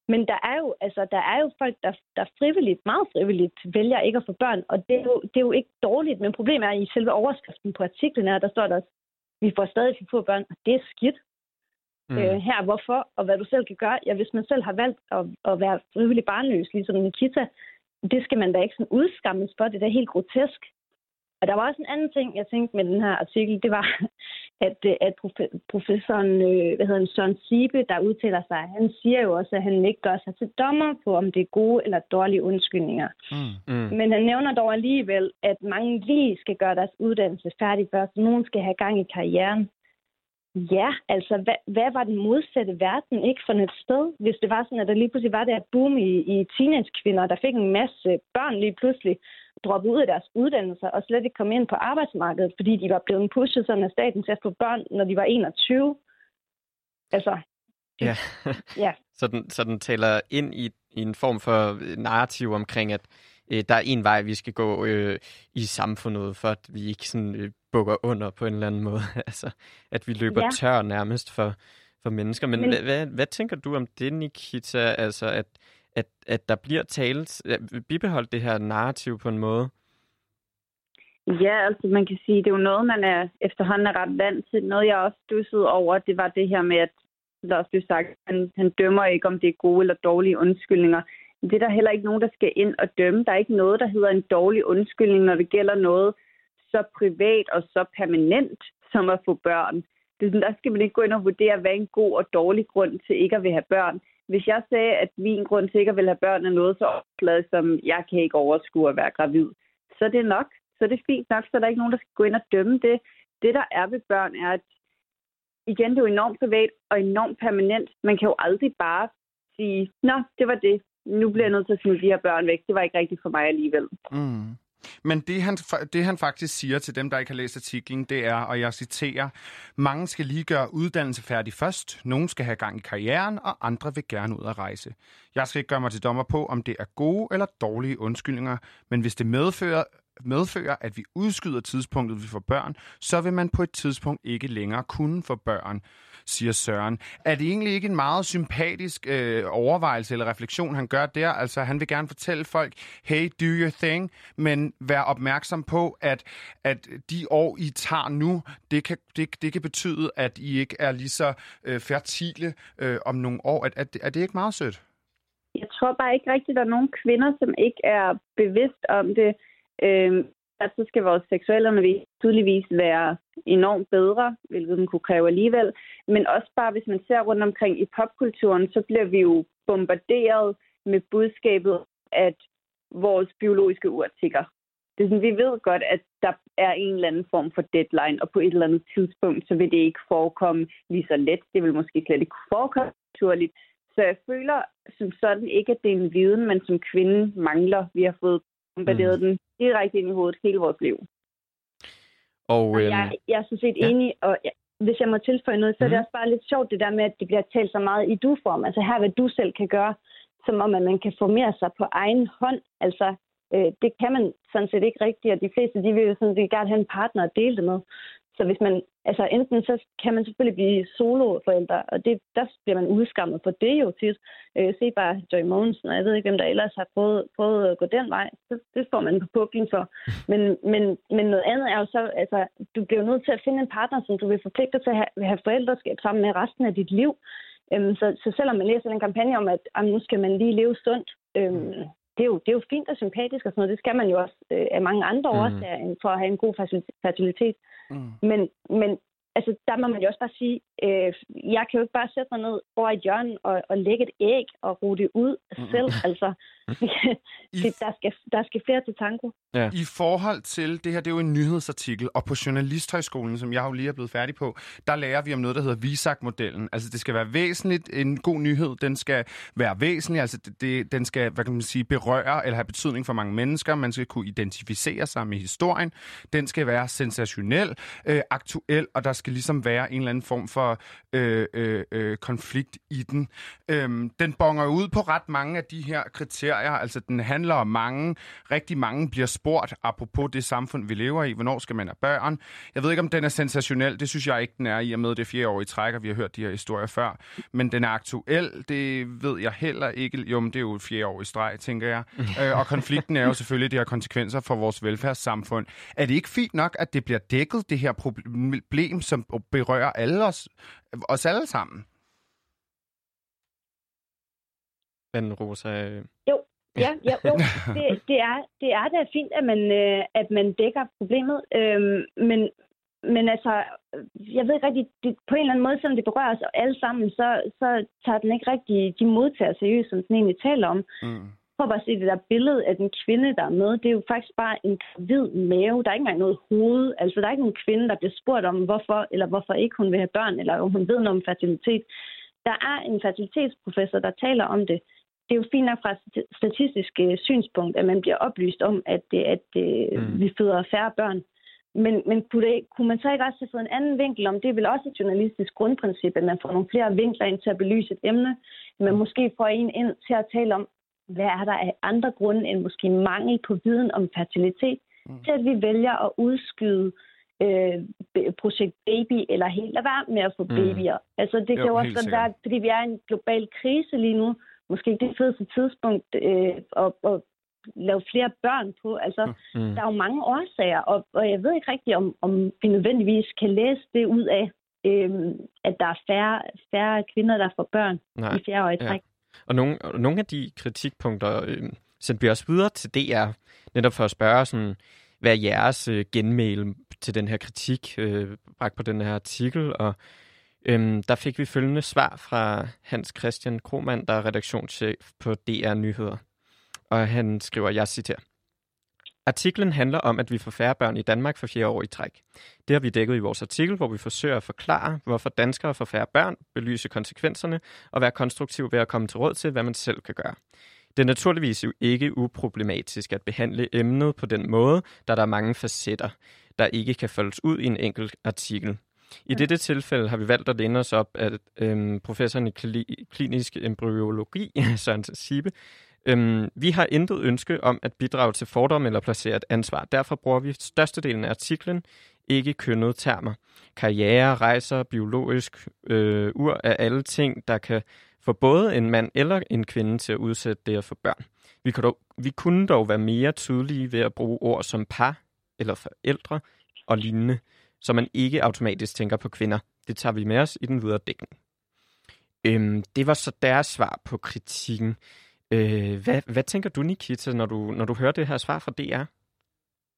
Men der er jo, altså, der er jo folk, der, der frivilligt, meget frivilligt, vælger ikke at få børn, og det er, jo, det er jo ikke dårligt, men problemet er, at i selve overskriften på artiklen her, der står der, at vi får stadig for få børn, og det er skidt. Mm. Øh, her, hvorfor, og hvad du selv kan gøre. Ja, hvis man selv har valgt at, at være frivillig barnløs, ligesom Nikita, det skal man da ikke sådan udskammes for. Det er da helt grotesk. Og der var også en anden ting, jeg tænkte med den her artikel, det var, at, øh, at professoren, øh, hvad hedder han, Søren Sibe, der udtaler sig, han siger jo også, at han ikke gør sig til dommer på, om det er gode eller dårlige undskyldninger. Mm. Mm. Men han nævner dog alligevel, at mange lige skal gøre deres uddannelse færdig først. Nogen skal have gang i karrieren. Ja, altså, hvad, hvad var den modsatte verden ikke for et sted, hvis det var sådan, at der lige pludselig var det boom i, i teenagekvinder, der fik en masse børn lige pludselig, droppet ud af deres uddannelser og slet ikke kom ind på arbejdsmarkedet, fordi de var blevet pushet sådan af staten til at få børn, når de var 21. Altså, ja. ja. så, den, så den taler ind i, i en form for narrativ omkring, at øh, der er en vej, vi skal gå øh, i samfundet, for at vi ikke sådan øh, bukker under på en eller anden måde. altså, at vi løber ja. tør nærmest for, for mennesker. Men, Men... Hvad, hvad, hvad tænker du om det, Nikita? Altså, at, at, at der bliver talt, bibeholdt det her narrativ på en måde? Ja, altså man kan sige, det er jo noget, man er efterhånden er ret vant til. Noget, jeg også stussede over, det var det her med, at der også blev sagt, han, han dømmer ikke, om det er gode eller dårlige undskyldninger. Det er der heller ikke nogen, der skal ind og dømme. Der er ikke noget, der hedder en dårlig undskyldning, når det gælder noget så privat og så permanent som at få børn. Det er sådan, der skal man ikke gå ind og vurdere, hvad en god og dårlig grund til ikke at vil have børn. Hvis jeg sagde, at min grund til ikke at vil have børn er noget så opladet, som jeg kan ikke overskue at være gravid, så er det nok. Så er det fint nok, så er der ikke nogen, der skal gå ind og dømme det. Det, der er ved børn, er, at igen, det er jo enormt privat og enormt permanent. Man kan jo aldrig bare sige, nå, det var det. Nu bliver jeg nødt til at smide de her børn væk. Det var ikke rigtigt for mig alligevel. Mm. Men det han, det han faktisk siger til dem, der ikke har læst artiklen, det er, og jeg citerer, mange skal lige gøre uddannelse færdig først, nogen skal have gang i karrieren, og andre vil gerne ud at rejse. Jeg skal ikke gøre mig til dommer på, om det er gode eller dårlige undskyldninger, men hvis det medfører medfører, at vi udskyder tidspunktet, vi får børn, så vil man på et tidspunkt ikke længere kunne få børn siger Søren. Er det egentlig ikke en meget sympatisk øh, overvejelse eller refleksion, han gør der? Altså, han vil gerne fortælle folk, hey, do your thing, men vær opmærksom på, at, at de år, I tager nu, det kan, det, det kan betyde, at I ikke er lige så øh, fertile øh, om nogle år. Er, er, er det ikke meget sødt? Jeg tror bare ikke rigtigt, at der er nogen kvinder, som ikke er bevidst om det. Øh, at så skal vores seksuelle undervisning tydeligvis være enormt bedre, hvilket den kunne kræve alligevel. Men også bare, hvis man ser rundt omkring i popkulturen, så bliver vi jo bombarderet med budskabet, at vores biologiske ur tigger. Det er sådan, vi ved godt, at der er en eller anden form for deadline, og på et eller andet tidspunkt, så vil det ikke forekomme lige så let. Det vil måske slet ikke forekomme naturligt. Så jeg føler som sådan ikke, at det er en viden, man som kvinde mangler. Vi har fået bombarderet mm. den direkte ind i hovedet hele vores liv. Og, øhm, jeg, jeg er sådan set ja. enig, og jeg, hvis jeg må tilføje noget, så mm. er det mhm. også bare lidt sjovt det der med, at det bliver talt så meget i du-form. Altså her, hvad du selv kan gøre, som om at man kan formere sig på egen hånd. Altså, øh, det kan man sådan set ikke rigtigt, og de fleste, de vil jo sådan, de gerne have en partner at dele det med. Så hvis man, altså enten så kan man selvfølgelig blive soloforældre, og det, der bliver man udskammet for det jo tit. Øh, se bare Joy Mogensen, og jeg ved ikke, hvem der ellers har prøvet, prøvet at gå den vej. Det, det får man på puklen for. Men, men, men noget andet er jo så, altså, du bliver nødt til at finde en partner, som du vil forpligte til at have, have forældreskab sammen med resten af dit liv. Øhm, så, så selvom man læser en kampagne om, at jamen, nu skal man lige leve sundt, øhm, det er, jo, det er jo fint og sympatisk og sådan noget. Det skal man jo også øh, af mange andre mm. årsager, end for at have en god fertilitet. Mm. Men, men altså, der må man jo også bare sige, øh, jeg kan jo ikke bare sætte mig ned over et hjørne og, og lægge et æg og rute det ud mm. selv. Altså, det, der, skal, der skal flere til tango. Ja. I forhold til, det her det er jo en nyhedsartikel, og på Journalisthøjskolen, som jeg jo lige er blevet færdig på, der lærer vi om noget, der hedder Visak-modellen. Altså det skal være væsentligt, en god nyhed, den skal være væsentlig, altså det, den skal, hvad kan man sige, berøre eller have betydning for mange mennesker, man skal kunne identificere sig med historien, den skal være sensationel, øh, aktuel, og der skal ligesom være en eller anden form for øh, øh, øh, konflikt i den. Øhm, den bonger ud på ret mange af de her kriterier. Altså, den handler om mange, rigtig mange bliver spurgt, apropos det samfund, vi lever i, hvornår skal man have børn. Jeg ved ikke, om den er sensationel. Det synes jeg ikke, den er i og med det fjerde år i træk, og vi har hørt de her historier før. Men den er aktuel, det ved jeg heller ikke. Jo, men det er jo et fjerde år i streg, tænker jeg. øh, og konflikten er jo selvfølgelig, det har konsekvenser for vores velfærdssamfund. Er det ikke fint nok, at det bliver dækket, det her problem, som berører alle os, os alle sammen? Men Rosa... Øh, jo, Ja, ja jo. Det, det, er, det er da fint, at man, øh, at man dækker problemet. Øhm, men, men altså, jeg ved ikke rigtig, det, på en eller anden måde, selvom det berører os alle sammen, så, så tager den ikke rigtig de modtager seriøst, som den egentlig taler om. Mm. Prøv bare at se det der billede af den kvinde, der er med. Det er jo faktisk bare en hvid mave. Der er ikke engang noget hoved. Altså, der er ikke nogen kvinde, der bliver spurgt om, hvorfor eller hvorfor ikke hun vil have børn, eller om hun ved noget om fertilitet. Der er en fertilitetsprofessor, der taler om det det er jo fint nok fra et statistisk øh, synspunkt, at man bliver oplyst om, at, det, at øh, mm. vi føder færre børn. Men, men kunne, det, kunne man så ikke også have fået en anden vinkel om? Det er vel også et journalistisk grundprincip, at man får nogle flere vinkler ind til at belyse et emne. Man mm. måske får en ind til at tale om, hvad er der af andre grunde end måske mangel på viden om fertilitet, mm. til at vi vælger at udskyde øh, projekt baby, eller helt lade være med at få mm. babyer. Altså det kan jo, jo også være, fordi vi er i en global krise lige nu, måske ikke det fedeste tidspunkt øh, at, at lave flere børn på. Altså, mm. der er jo mange årsager, og, og jeg ved ikke rigtigt, om, om vi nødvendigvis kan læse det ud af, øh, at der er færre, færre kvinder, der får børn Nej. i fjerde år i træk. Ja. Og nogle, og nogle af de kritikpunkter øh, sendte vi også videre til DR, netop for at spørge, sådan, hvad er jeres øh, genmail til den her kritik, øh, bragt på den her artikel, og Øhm, der fik vi følgende svar fra Hans Christian Kromand, der er redaktionschef på DR Nyheder. Og han skriver, jeg citerer. Artiklen handler om, at vi får færre børn i Danmark for fjerde år i træk. Det har vi dækket i vores artikel, hvor vi forsøger at forklare, hvorfor danskere får færre børn, belyse konsekvenserne og være konstruktiv ved at komme til råd til, hvad man selv kan gøre. Det er naturligvis ikke uproblematisk at behandle emnet på den måde, da der er mange facetter, der ikke kan foldes ud i en enkelt artikel. I dette tilfælde har vi valgt at læne os op af øhm, professoren i kli- klinisk embryologi, Søren Sibe. Øhm, vi har intet ønske om at bidrage til fordomme eller placere et ansvar. Derfor bruger vi størstedelen af artiklen ikke kønnede termer. Karriere, rejser, biologisk øh, ur er alle ting, der kan få både en mand eller en kvinde til at udsætte det at få børn. Vi, kunne dog, vi kunne dog være mere tydelige ved at bruge ord som par eller forældre og lignende så man ikke automatisk tænker på kvinder. Det tager vi med os i den videre dækning. Øhm, det var så deres svar på kritikken. Øh, hvad, hvad tænker du, Nikita, når du, når du hører det her svar fra DR?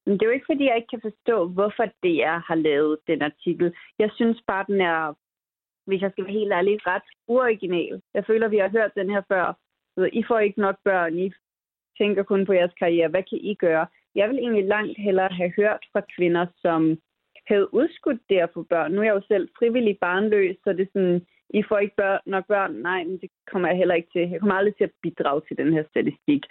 Det er jo ikke, fordi jeg ikke kan forstå, hvorfor DR har lavet den artikel. Jeg synes bare, den er, hvis jeg skal være helt ærlig, ret uoriginal. Jeg føler, vi har hørt den her før. I får ikke nok børn, I tænker kun på jeres karriere. Hvad kan I gøre? Jeg vil egentlig langt hellere have hørt fra kvinder, som havde udskudt det at få børn. Nu er jeg jo selv frivillig barnløs, så det er sådan, i får ikke børn, nok børn. Nej, men det kommer jeg heller ikke til. Jeg kommer aldrig til at bidrage til den her statistik.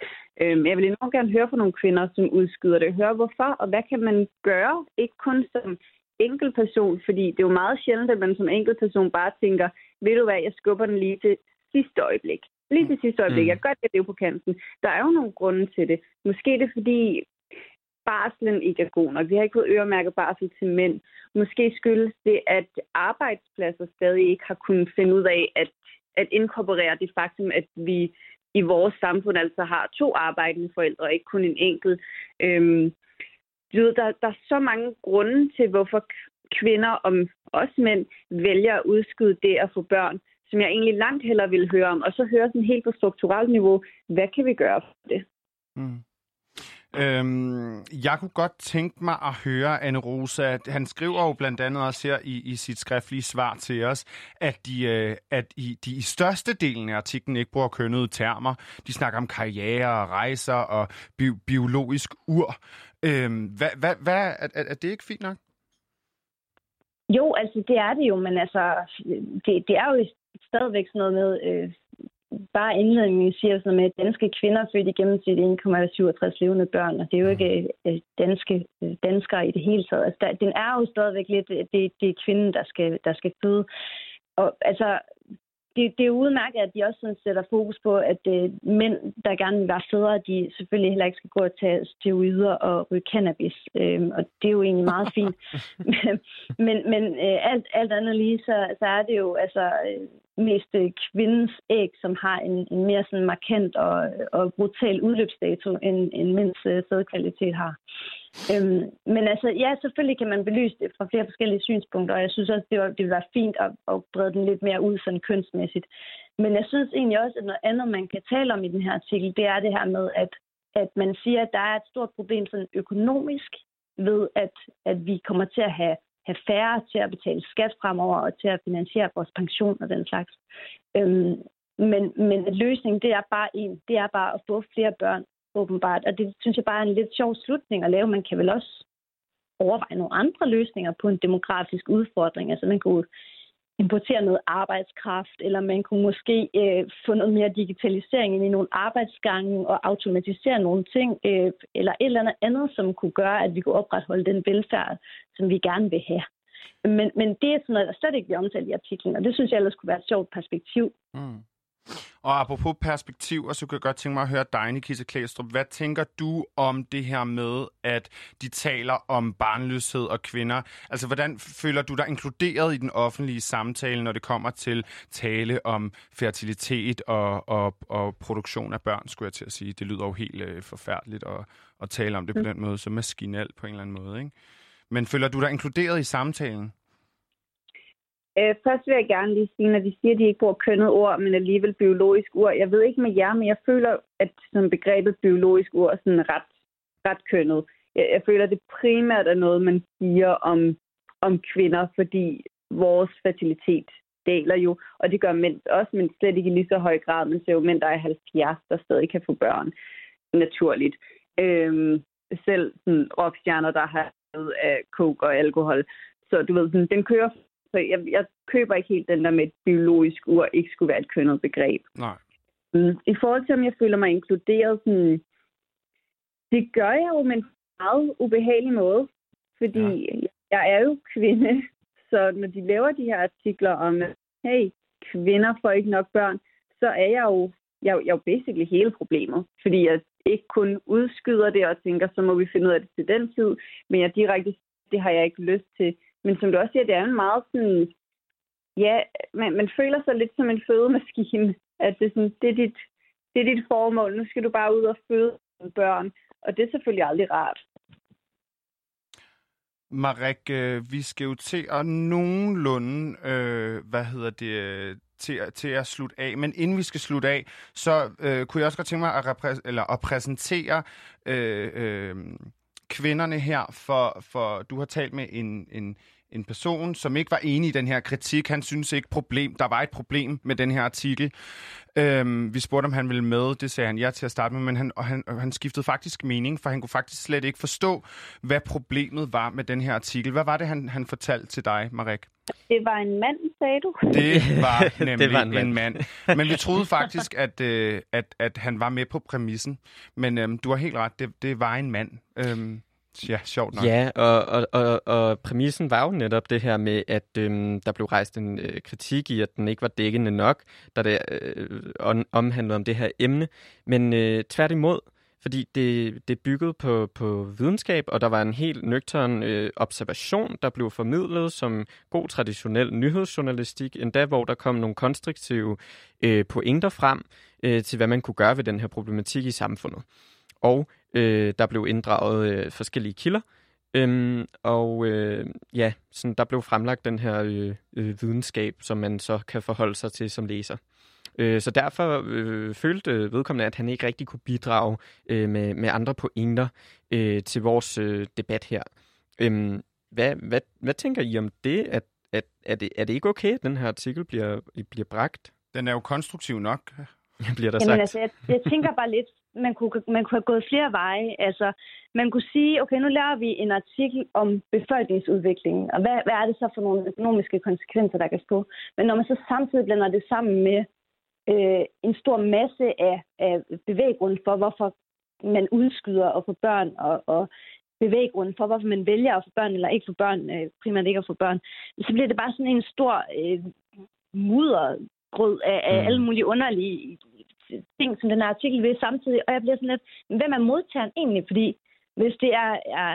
Øhm, jeg vil enormt gerne høre fra nogle kvinder, som udskyder det. Høre hvorfor, og hvad kan man gøre? Ikke kun som enkeltperson, fordi det er jo meget sjældent, at man som enkeltperson bare tænker, ved du hvad, jeg skubber den lige til sidste øjeblik. Lige til sidste øjeblik. Mm. Jeg gør det, det er på kanten. Der er jo nogle grunde til det. Måske det er fordi, barslen ikke er god nok. Vi har ikke fået øremærket barsel til mænd. Måske skyldes det, at arbejdspladser stadig ikke har kunnet finde ud af at, at inkorporere det faktum, at vi i vores samfund altså har to arbejdende forældre, ikke kun en enkelt. Øhm, du ved, der, der er så mange grunde til, hvorfor kvinder og også mænd vælger at udskyde det at få børn, som jeg egentlig langt hellere vil høre om. Og så høre sådan helt på strukturelt niveau, hvad kan vi gøre for det? Mm. Øhm, jeg kunne godt tænke mig at høre, Anne Rosa, han skriver jo blandt andet også her i, i sit skriftlige svar til os, at de, øh, at i, de i største delen af artiklen ikke bruger kønnede termer. De snakker om karriere, og rejser og bi- biologisk ur. Øhm, hvad, hvad, hvad, er, er det ikke fint nok? Jo, altså det er det jo, men altså det, det er jo stadigvæk sådan noget med, øh, bare indledningen siger sådan med, at danske kvinder født i gennemsnit 1,67 levende børn, og det er jo ikke øh, danske øh, danskere i det hele taget. Altså, der, den er jo stadigvæk lidt, det, det er kvinden, der skal, der skal føde. Og altså, det, det er udmærket, at de også sådan sætter fokus på, at øh, mænd, der gerne vil være fædre, de selvfølgelig heller ikke skal gå og tage steroider og ryge cannabis. Øh, og det er jo egentlig meget fint. men men, men øh, alt, alt andet lige, så, så er det jo altså øh, mest øh, kvindens æg, som har en, en mere sådan markant og, og brutal udløbsdato, end, end mænds øh, sædkvalitet har. Øhm, men altså, ja, selvfølgelig kan man belyse det fra flere forskellige synspunkter, og jeg synes også, det, var, det ville være fint at, at brede den lidt mere ud sådan kønsmæssigt. Men jeg synes egentlig også, at noget andet, man kan tale om i den her artikel, det er det her med, at, at man siger, at der er et stort problem sådan økonomisk ved, at, at vi kommer til at have, have færre til at betale skat fremover og til at finansiere vores pension og den slags. Øhm, men, men løsningen, det er bare en, det er bare at få flere børn åbenbart. Og det synes jeg bare er en lidt sjov slutning at lave. Man kan vel også overveje nogle andre løsninger på en demografisk udfordring. Altså man kunne importere noget arbejdskraft, eller man kunne måske øh, få noget mere digitalisering ind i nogle arbejdsgange og automatisere nogle ting, øh, eller et eller andet andet, som kunne gøre, at vi kunne opretholde den velfærd, som vi gerne vil have. Men, men det er sådan noget, der slet ikke bliver omtalt i artiklen, og det synes jeg ellers kunne være et sjovt perspektiv. Mm. Og apropos perspektiv, så kan jeg godt tænke mig at høre dig, Nikita Klæstrup. Hvad tænker du om det her med, at de taler om barnløshed og kvinder? Altså, hvordan føler du dig inkluderet i den offentlige samtale, når det kommer til tale om fertilitet og, og, og produktion af børn, skulle jeg til at sige. Det lyder jo helt øh, forfærdeligt at, at tale om det på mm. den måde, så maskinelt på en eller anden måde. Ikke? Men føler du dig inkluderet i samtalen? Øh, først vil jeg gerne lige sige, når de siger, at de ikke bruger kønnet ord, men alligevel biologisk ord. Jeg ved ikke med jer, men jeg føler, at sådan begrebet biologisk ord er sådan ret, ret kønnet. Jeg, jeg føler, at det primært er noget, man siger om, om kvinder, fordi vores fertilitet daler jo, og det gør mænd også, men slet ikke i lige så høj grad. Man ser jo mænd, der er 70, der stadig kan få børn naturligt. Øhm, selv sådan rockstjerner, der har af coke og alkohol. Så du ved, sådan, den kører så jeg, jeg køber ikke helt den der med, at biologisk ur ikke skulle være et kønnet begreb. Nej. Mm. I forhold til, om jeg føler mig inkluderet, sådan, det gør jeg jo, men meget ubehagelig måde. Fordi ja. jeg er jo kvinde, så når de laver de her artikler om, hey, kvinder får ikke nok børn, så er jeg jo, jeg, jeg er jo basically hele problemet. Fordi jeg ikke kun udskyder det og tænker, så må vi finde ud af det til den tid, men jeg direkte, det har jeg ikke lyst til. Men som du også siger, det er en meget sådan... Ja, man, man føler sig lidt som en fødemaskine. At det er, sådan, det, er dit, det er dit formål. Nu skal du bare ud og føde børn. Og det er selvfølgelig aldrig rart. Marek, øh, vi skal jo til at nogenlunde, øh, hvad hedder det, til, til at slutte af. Men inden vi skal slutte af, så øh, kunne jeg også godt tænke mig at, repræs- eller at præsentere øh, øh, kvinderne her, for, for du har talt med en, en, en person, som ikke var enig i den her kritik. Han synes ikke, problem, der var et problem med den her artikel. Øhm, vi spurgte, om han ville med. Det sagde han ja til at starte med, men han, og han, og han skiftede faktisk mening, for han kunne faktisk slet ikke forstå, hvad problemet var med den her artikel. Hvad var det, han, han fortalte til dig, Marek? Det var en mand, sagde du? Det var nemlig det var en, mand. en mand. Men vi troede faktisk, at, øh, at, at han var med på præmissen. Men øh, du har helt ret, det, det var en mand. Øh, Ja, sjovt nok. Ja, og, og, og, og præmissen var jo netop det her med, at øhm, der blev rejst en øh, kritik i, at den ikke var dækkende nok, da det øh, omhandlede om det her emne. Men øh, tværtimod, fordi det, det byggede på, på videnskab, og der var en helt nøgtern øh, observation, der blev formidlet som god traditionel nyhedsjournalistik, endda hvor der kom nogle konstruktive øh, pointer frem øh, til, hvad man kunne gøre ved den her problematik i samfundet. Og Øh, der blev inddraget øh, forskellige kilder, Øhm, og øh, ja, sådan, der blev fremlagt den her øh, øh, videnskab, som man så kan forholde sig til som læser. Øh, så derfor øh, følte vedkommende, at han ikke rigtig kunne bidrage øh, med, med andre pointer øh, til vores øh, debat her. Øhm, hvad, hvad, hvad tænker I om det? At, at, er det? Er det ikke okay, at den her artikel bliver, bliver bragt? Den er jo konstruktiv nok, bliver der Jamen, sagt. Altså, jeg, jeg tænker bare lidt, man kunne, man kunne have gået flere veje. Altså, man kunne sige, okay, nu laver vi en artikel om befolkningsudviklingen, og hvad, hvad er det så for nogle økonomiske konsekvenser, der kan få? Men når man så samtidig blander det sammen med, øh, en stor masse af, af bevæggrunden for, hvorfor man udskyder at få børn, og, og bevæggrunden for, hvorfor man vælger at få børn eller ikke få børn, øh, primært ikke at få børn, så bliver det bare sådan en stor øh, muddergrød af, af mm. alle mulige underlige ting, som den her artikel vil samtidig. Og jeg bliver sådan lidt, hvem er modtageren egentlig? Fordi hvis det er, er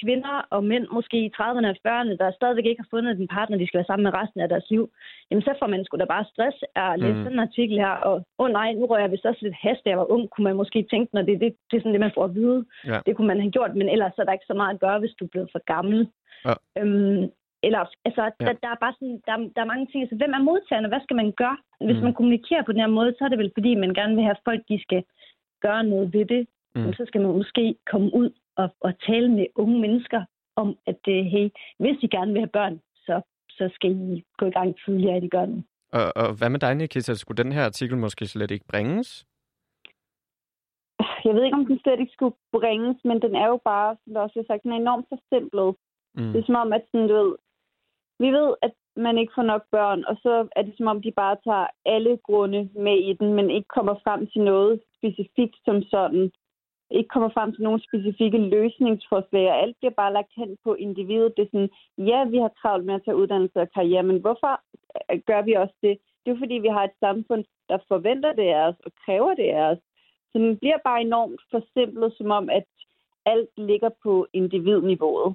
kvinder og mænd, måske i 30'erne og 40'erne, der stadigvæk ikke har fundet en partner, de skal være sammen med resten af deres liv, jamen så får man sgu da bare stress af at læse mm. den artikel her, og åh oh, nej, nu rører jeg vist også lidt hast, da jeg var ung, kunne man måske tænke, når det, det, det er sådan det, man får at vide. Ja. Det kunne man have gjort, men ellers er der ikke så meget at gøre, hvis du er blevet for gammel. Ja. Øhm, eller, altså, ja. der, der, er bare sådan, der, der er mange ting. Altså, hvem er modtagerne? Hvad skal man gøre? Hvis mm. man kommunikerer på den her måde, så er det vel, fordi man gerne vil have folk, de skal gøre noget ved det. Mm. så skal man måske komme ud og, og tale med unge mennesker om, at det, hey, hvis I gerne vil have børn, så, så skal I gå i gang tidligere, at I gør det. Og, og hvad med dig, Nikita? Skulle den her artikel måske slet ikke bringes? Jeg ved ikke, om den slet ikke skulle bringes, men den er jo bare, som jeg også har sagt, den er enormt forsimplet. Mm. Det er som om, at sådan, du ved, vi ved, at man ikke får nok børn, og så er det som om, de bare tager alle grunde med i den, men ikke kommer frem til noget specifikt som sådan ikke kommer frem til nogle specifikke løsningsforslag, og alt bliver bare lagt hen på individet. Det er sådan, ja, vi har travlt med at tage uddannelse og karriere, men hvorfor øh, gør vi også det? Det er fordi, vi har et samfund, der forventer det af os og kræver det af os. Så den bliver bare enormt forsimplet, som om, at alt ligger på individniveauet.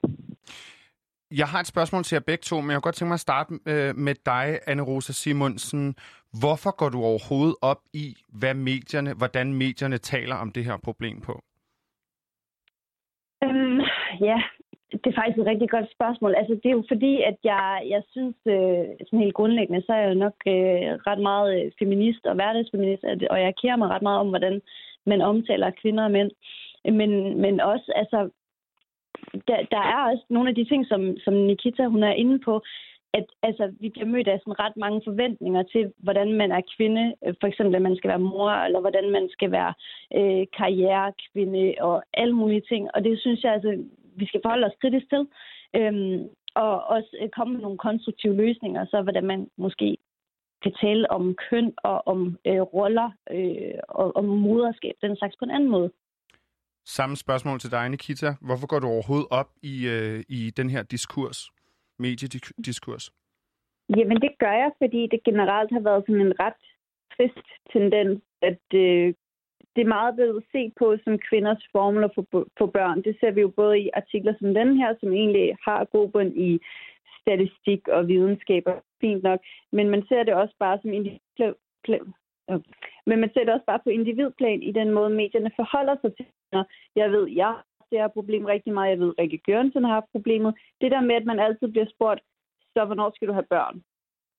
Jeg har et spørgsmål til jer begge to, men jeg kunne godt tænke mig at starte øh, med dig, Anne-Rosa Simonsen. Hvorfor går du overhovedet op i, hvad medierne, hvordan medierne taler om det her problem på? Øhm, ja, det er faktisk et rigtig godt spørgsmål. Altså, det er jo fordi, at jeg, jeg synes, øh, sådan helt grundlæggende, så er jeg nok øh, ret meget øh, feminist og hverdagsfeminist, og jeg kærer mig ret meget om, hvordan man omtaler kvinder og mænd. Men, men også, altså, der, der er også nogle af de ting, som, som Nikita hun er inde på, at altså, vi bliver mødt af sådan ret mange forventninger til, hvordan man er kvinde. Øh, for eksempel, at man skal være mor, eller hvordan man skal være øh, karrierekvinde, og alle mulige ting. Og det synes jeg, altså, vi skal forholde os kritisk til. Øhm, og også øh, komme med nogle konstruktive løsninger, så hvordan man måske kan tale om køn og om øh, roller øh, og om moderskab, den slags på en anden måde. Samme spørgsmål til dig, Nikita. Hvorfor går du overhovedet op i, øh, i den her diskurs, mediediskurs? Jamen, det gør jeg, fordi det generelt har været sådan en ret trist tendens, at øh, det er meget blevet set på som kvinders formler for, for børn. Det ser vi jo både i artikler som den her, som egentlig har god bund i statistik og videnskaber, fint nok, men man ser det også bare som øh, men man ser det også bare på individplan i den måde, medierne forholder sig til. Jeg ved, jeg har det her problem rigtig meget. Jeg ved, at Rikke Gørnsen har haft problemet. Det der med, at man altid bliver spurgt, så hvornår skal du have børn?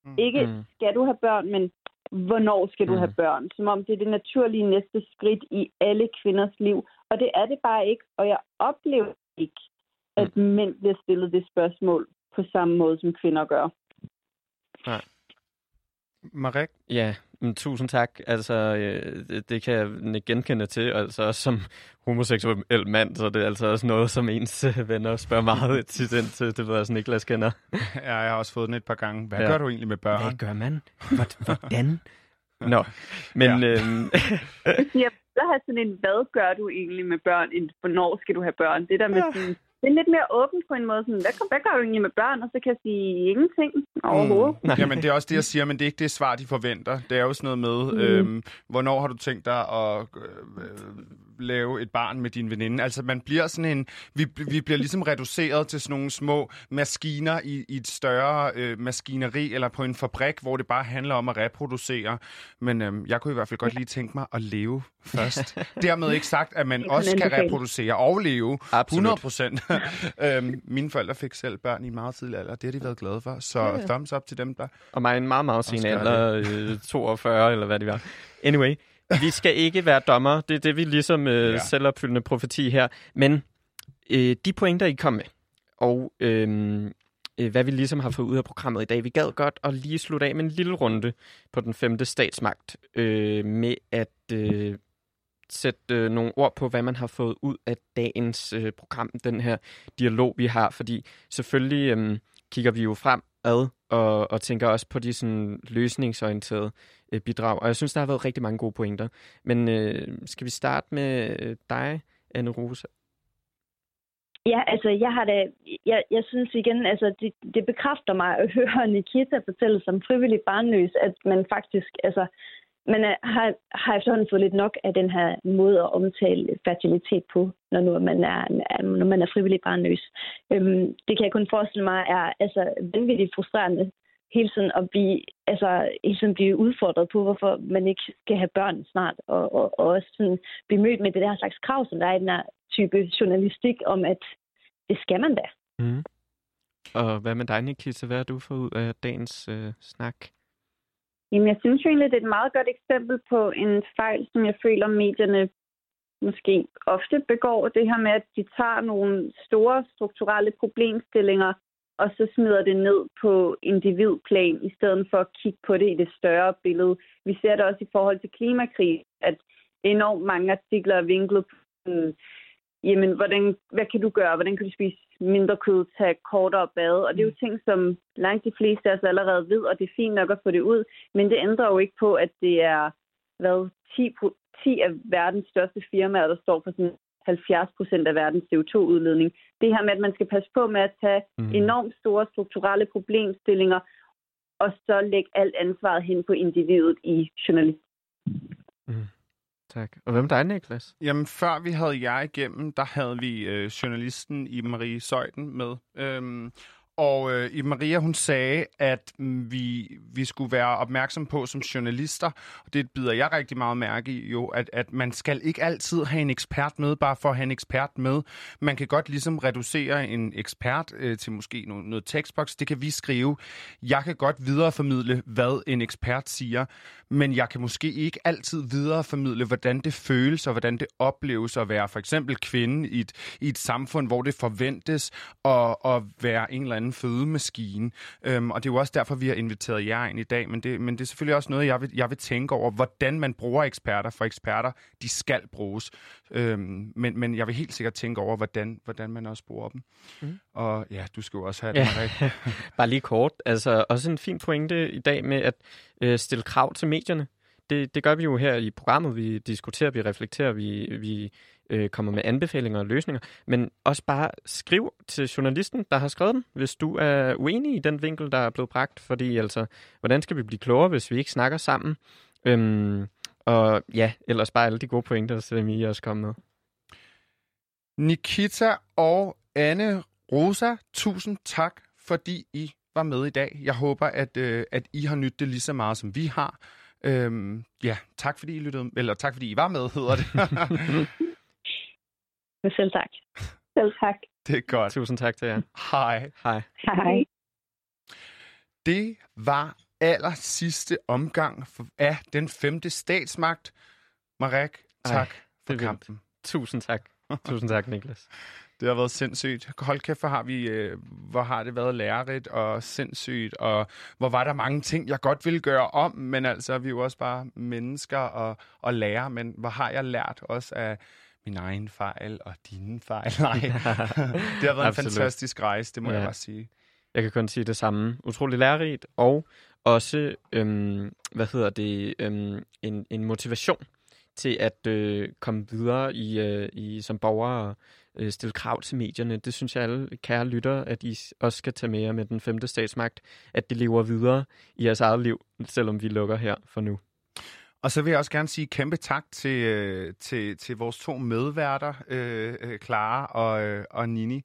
Mm. Ikke mm. skal du have børn, men hvornår skal du mm. have børn? Som om det er det naturlige næste skridt i alle kvinders liv. Og det er det bare ikke. Og jeg oplever ikke, at mm. mænd bliver stillet det spørgsmål på samme måde, som kvinder gør. Nej. Marek? Ja, men, tusind tak. Altså, øh, det, det kan jeg genkende til, altså også som homoseksuel mand, så det er altså også noget, som ens øh, venner spørger meget til den til. Det ved jeg sådan, Niklas kender. Ja, jeg har også fået den et par gange. Hvad ja. gør du egentlig med børn? Hvad gør man? Hvordan? Nå, men... Ja. Øhm... jeg vil have sådan en, hvad gør du egentlig med børn? Hvornår skal du have børn? Det der med ja. sådan, det er lidt mere åbent på en måde. Sådan, hvad, hvad gør du egentlig med børn? Og så kan jeg sige ingenting overhovedet. Mm. Jamen, det er også det, jeg siger, men det er ikke det svar, de forventer. Det er jo sådan noget med, mm. øhm, hvornår har du tænkt dig at øh, lave et barn med din veninde. Altså, man bliver sådan en... Vi, vi bliver ligesom reduceret til sådan nogle små maskiner i, i et større øh, maskineri, eller på en fabrik, hvor det bare handler om at reproducere. Men øhm, jeg kunne i hvert fald godt lige tænke mig at leve først. Dermed ikke sagt, at man også kan reproducere og leve Absolut. 100 procent. øhm, mine forældre fik selv børn i meget tidlig alder. Det har de været glade for. Så ja, ja. thumbs up til dem, der... Og mig en meget, meget sen alder, øh, 42 eller hvad det var. Anyway, vi skal ikke være dommer. Det er det, vi ligesom øh, ja. selvopfyldende profeti her. Men øh, de pointer, I kom med, og øh, øh, hvad vi ligesom har fået ud af programmet i dag, vi gad godt at lige slutte af med en lille runde på den femte statsmagt, øh, med at øh, sætte øh, nogle ord på, hvad man har fået ud af dagens øh, program, den her dialog, vi har. Fordi selvfølgelig øh, kigger vi jo frem ad, og, og tænker også på de sådan, løsningsorienterede øh, bidrag. Og jeg synes, der har været rigtig mange gode pointer. Men øh, skal vi starte med øh, dig, Anne Rose? Ja, altså jeg har det, jeg, jeg synes igen, altså det, det bekræfter mig at høre Nikita fortælle som frivillig barnløs, at man faktisk, altså man er, øh, har, har efterhånden fået lidt nok af den her måde at omtale fertilitet på, når, nu man, er, når man er frivillig barnløs. Øhm, det kan jeg kun forestille mig er altså, vanvittigt frustrerende hele tiden at blive, altså, hele tiden blive udfordret på, hvorfor man ikke skal have børn snart, og, og, og også sådan blive mødt med det der slags krav, som der er i den her type journalistik, om at det skal man da. Mm. Og hvad med dig, Nikita? Hvad har du fået ud af dagens øh, snak? Jamen, jeg synes jo egentlig, det er et meget godt eksempel på en fejl, som jeg føler, medierne måske ofte begår. Det her med, at de tager nogle store strukturelle problemstillinger, og så smider det ned på individplan, i stedet for at kigge på det i det større billede. Vi ser det også i forhold til klimakrig, at enormt mange artikler er vinklet på, jamen, hvordan, hvad kan du gøre? Hvordan kan du spise mindre kød, tage kortere bad? Og det er jo mm. ting, som langt de fleste af os allerede ved, og det er fint nok at få det ud. Men det ændrer jo ikke på, at det er hvad, 10, 10 af verdens største firmaer, der står for sådan 70 procent af verdens CO2-udledning. Det her med, at man skal passe på med at tage mm. enormt store strukturelle problemstillinger, og så lægge alt ansvaret hen på individet i journalistik. Mm. Tak. Og hvem dig, Niklas? Jamen, før vi havde jer igennem, der havde vi øh, journalisten i Marie Søjden med. Øhm, og øh, i Maria, hun sagde, at mm, vi, vi skulle være opmærksom på som journalister, og det bider jeg rigtig meget mærke i jo, at, at man skal ikke altid have en ekspert med, bare for at have en ekspert med. Man kan godt ligesom reducere en ekspert øh, til måske noget, noget tekstboks. Det kan vi skrive. Jeg kan godt videreformidle, hvad en ekspert siger, men jeg kan måske ikke altid videreformidle, hvordan det føles og hvordan det opleves at være for eksempel kvinde i et, i et samfund, hvor det forventes at, at være en eller anden fødemaskine. Øhm, og det er jo også derfor, vi har inviteret jer ind i dag, men det, men det er selvfølgelig også noget, jeg vil, jeg vil tænke over, hvordan man bruger eksperter, for eksperter, de skal bruges. Øhm, men, men jeg vil helt sikkert tænke over, hvordan, hvordan man også bruger dem. Mm. Og ja, du skal jo også have det, ja. Bare lige kort. Altså, også en fin pointe i dag med at øh, stille krav til medierne. Det, det gør vi jo her i programmet. Vi diskuterer, vi reflekterer, vi, vi øh, kommer med anbefalinger og løsninger. Men også bare skriv til journalisten, der har skrevet den, hvis du er uenig i den vinkel, der er blevet bragt. Fordi altså, hvordan skal vi blive klogere, hvis vi ikke snakker sammen? Øhm, og ja, ellers bare alle de gode pointer, som I også kommet med. Nikita og Anne Rosa, tusind tak, fordi I var med i dag. Jeg håber, at, øh, at I har nyttet det lige så meget, som vi har. Øhm, ja, tak fordi I lyttede, eller tak fordi I var med, hedder det. Selv tak. Selv tak. Det er godt. Tusind tak til jer. Hej. Hej. Hej. Det var aller sidste omgang af den femte statsmagt. Marek, tak Ej, for kampen. Vildt. Tusind tak. Tusind tak, Niklas. Det har været sindssygt. Hold kæft, hvor har, vi, øh, hvor har det været lærerigt og sindssygt, og hvor var der mange ting, jeg godt ville gøre om, men altså, vi er jo også bare mennesker og, og lærer, men hvor har jeg lært også af min egen fejl og dine fejl? Nej, det har været en fantastisk rejse, det må ja. jeg bare sige. Jeg kan kun sige det samme. Utrolig lærerigt, og også, øhm, hvad hedder det, øhm, en, en motivation til at øh, komme videre i, øh, i som borger og øh, stille krav til medierne. Det synes jeg alle kære lytter, at I også skal tage med jer med den femte statsmagt, at det lever videre i jeres eget liv, selvom vi lukker her for nu. Og så vil jeg også gerne sige kæmpe tak til, øh, til, til vores to medværter, øh, øh Clara og, øh, og Nini.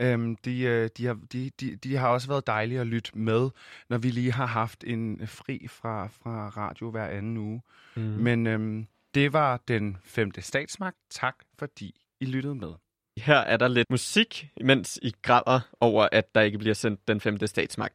Øhm, de, de, har, de, de, de har også været dejlige at lytte med, når vi lige har haft en fri fra, fra radio hver anden uge. Mm. Men øhm, det var den femte statsmagt. Tak fordi I lyttede med. Her er der lidt musik, mens I græder over, at der ikke bliver sendt den femte statsmagt.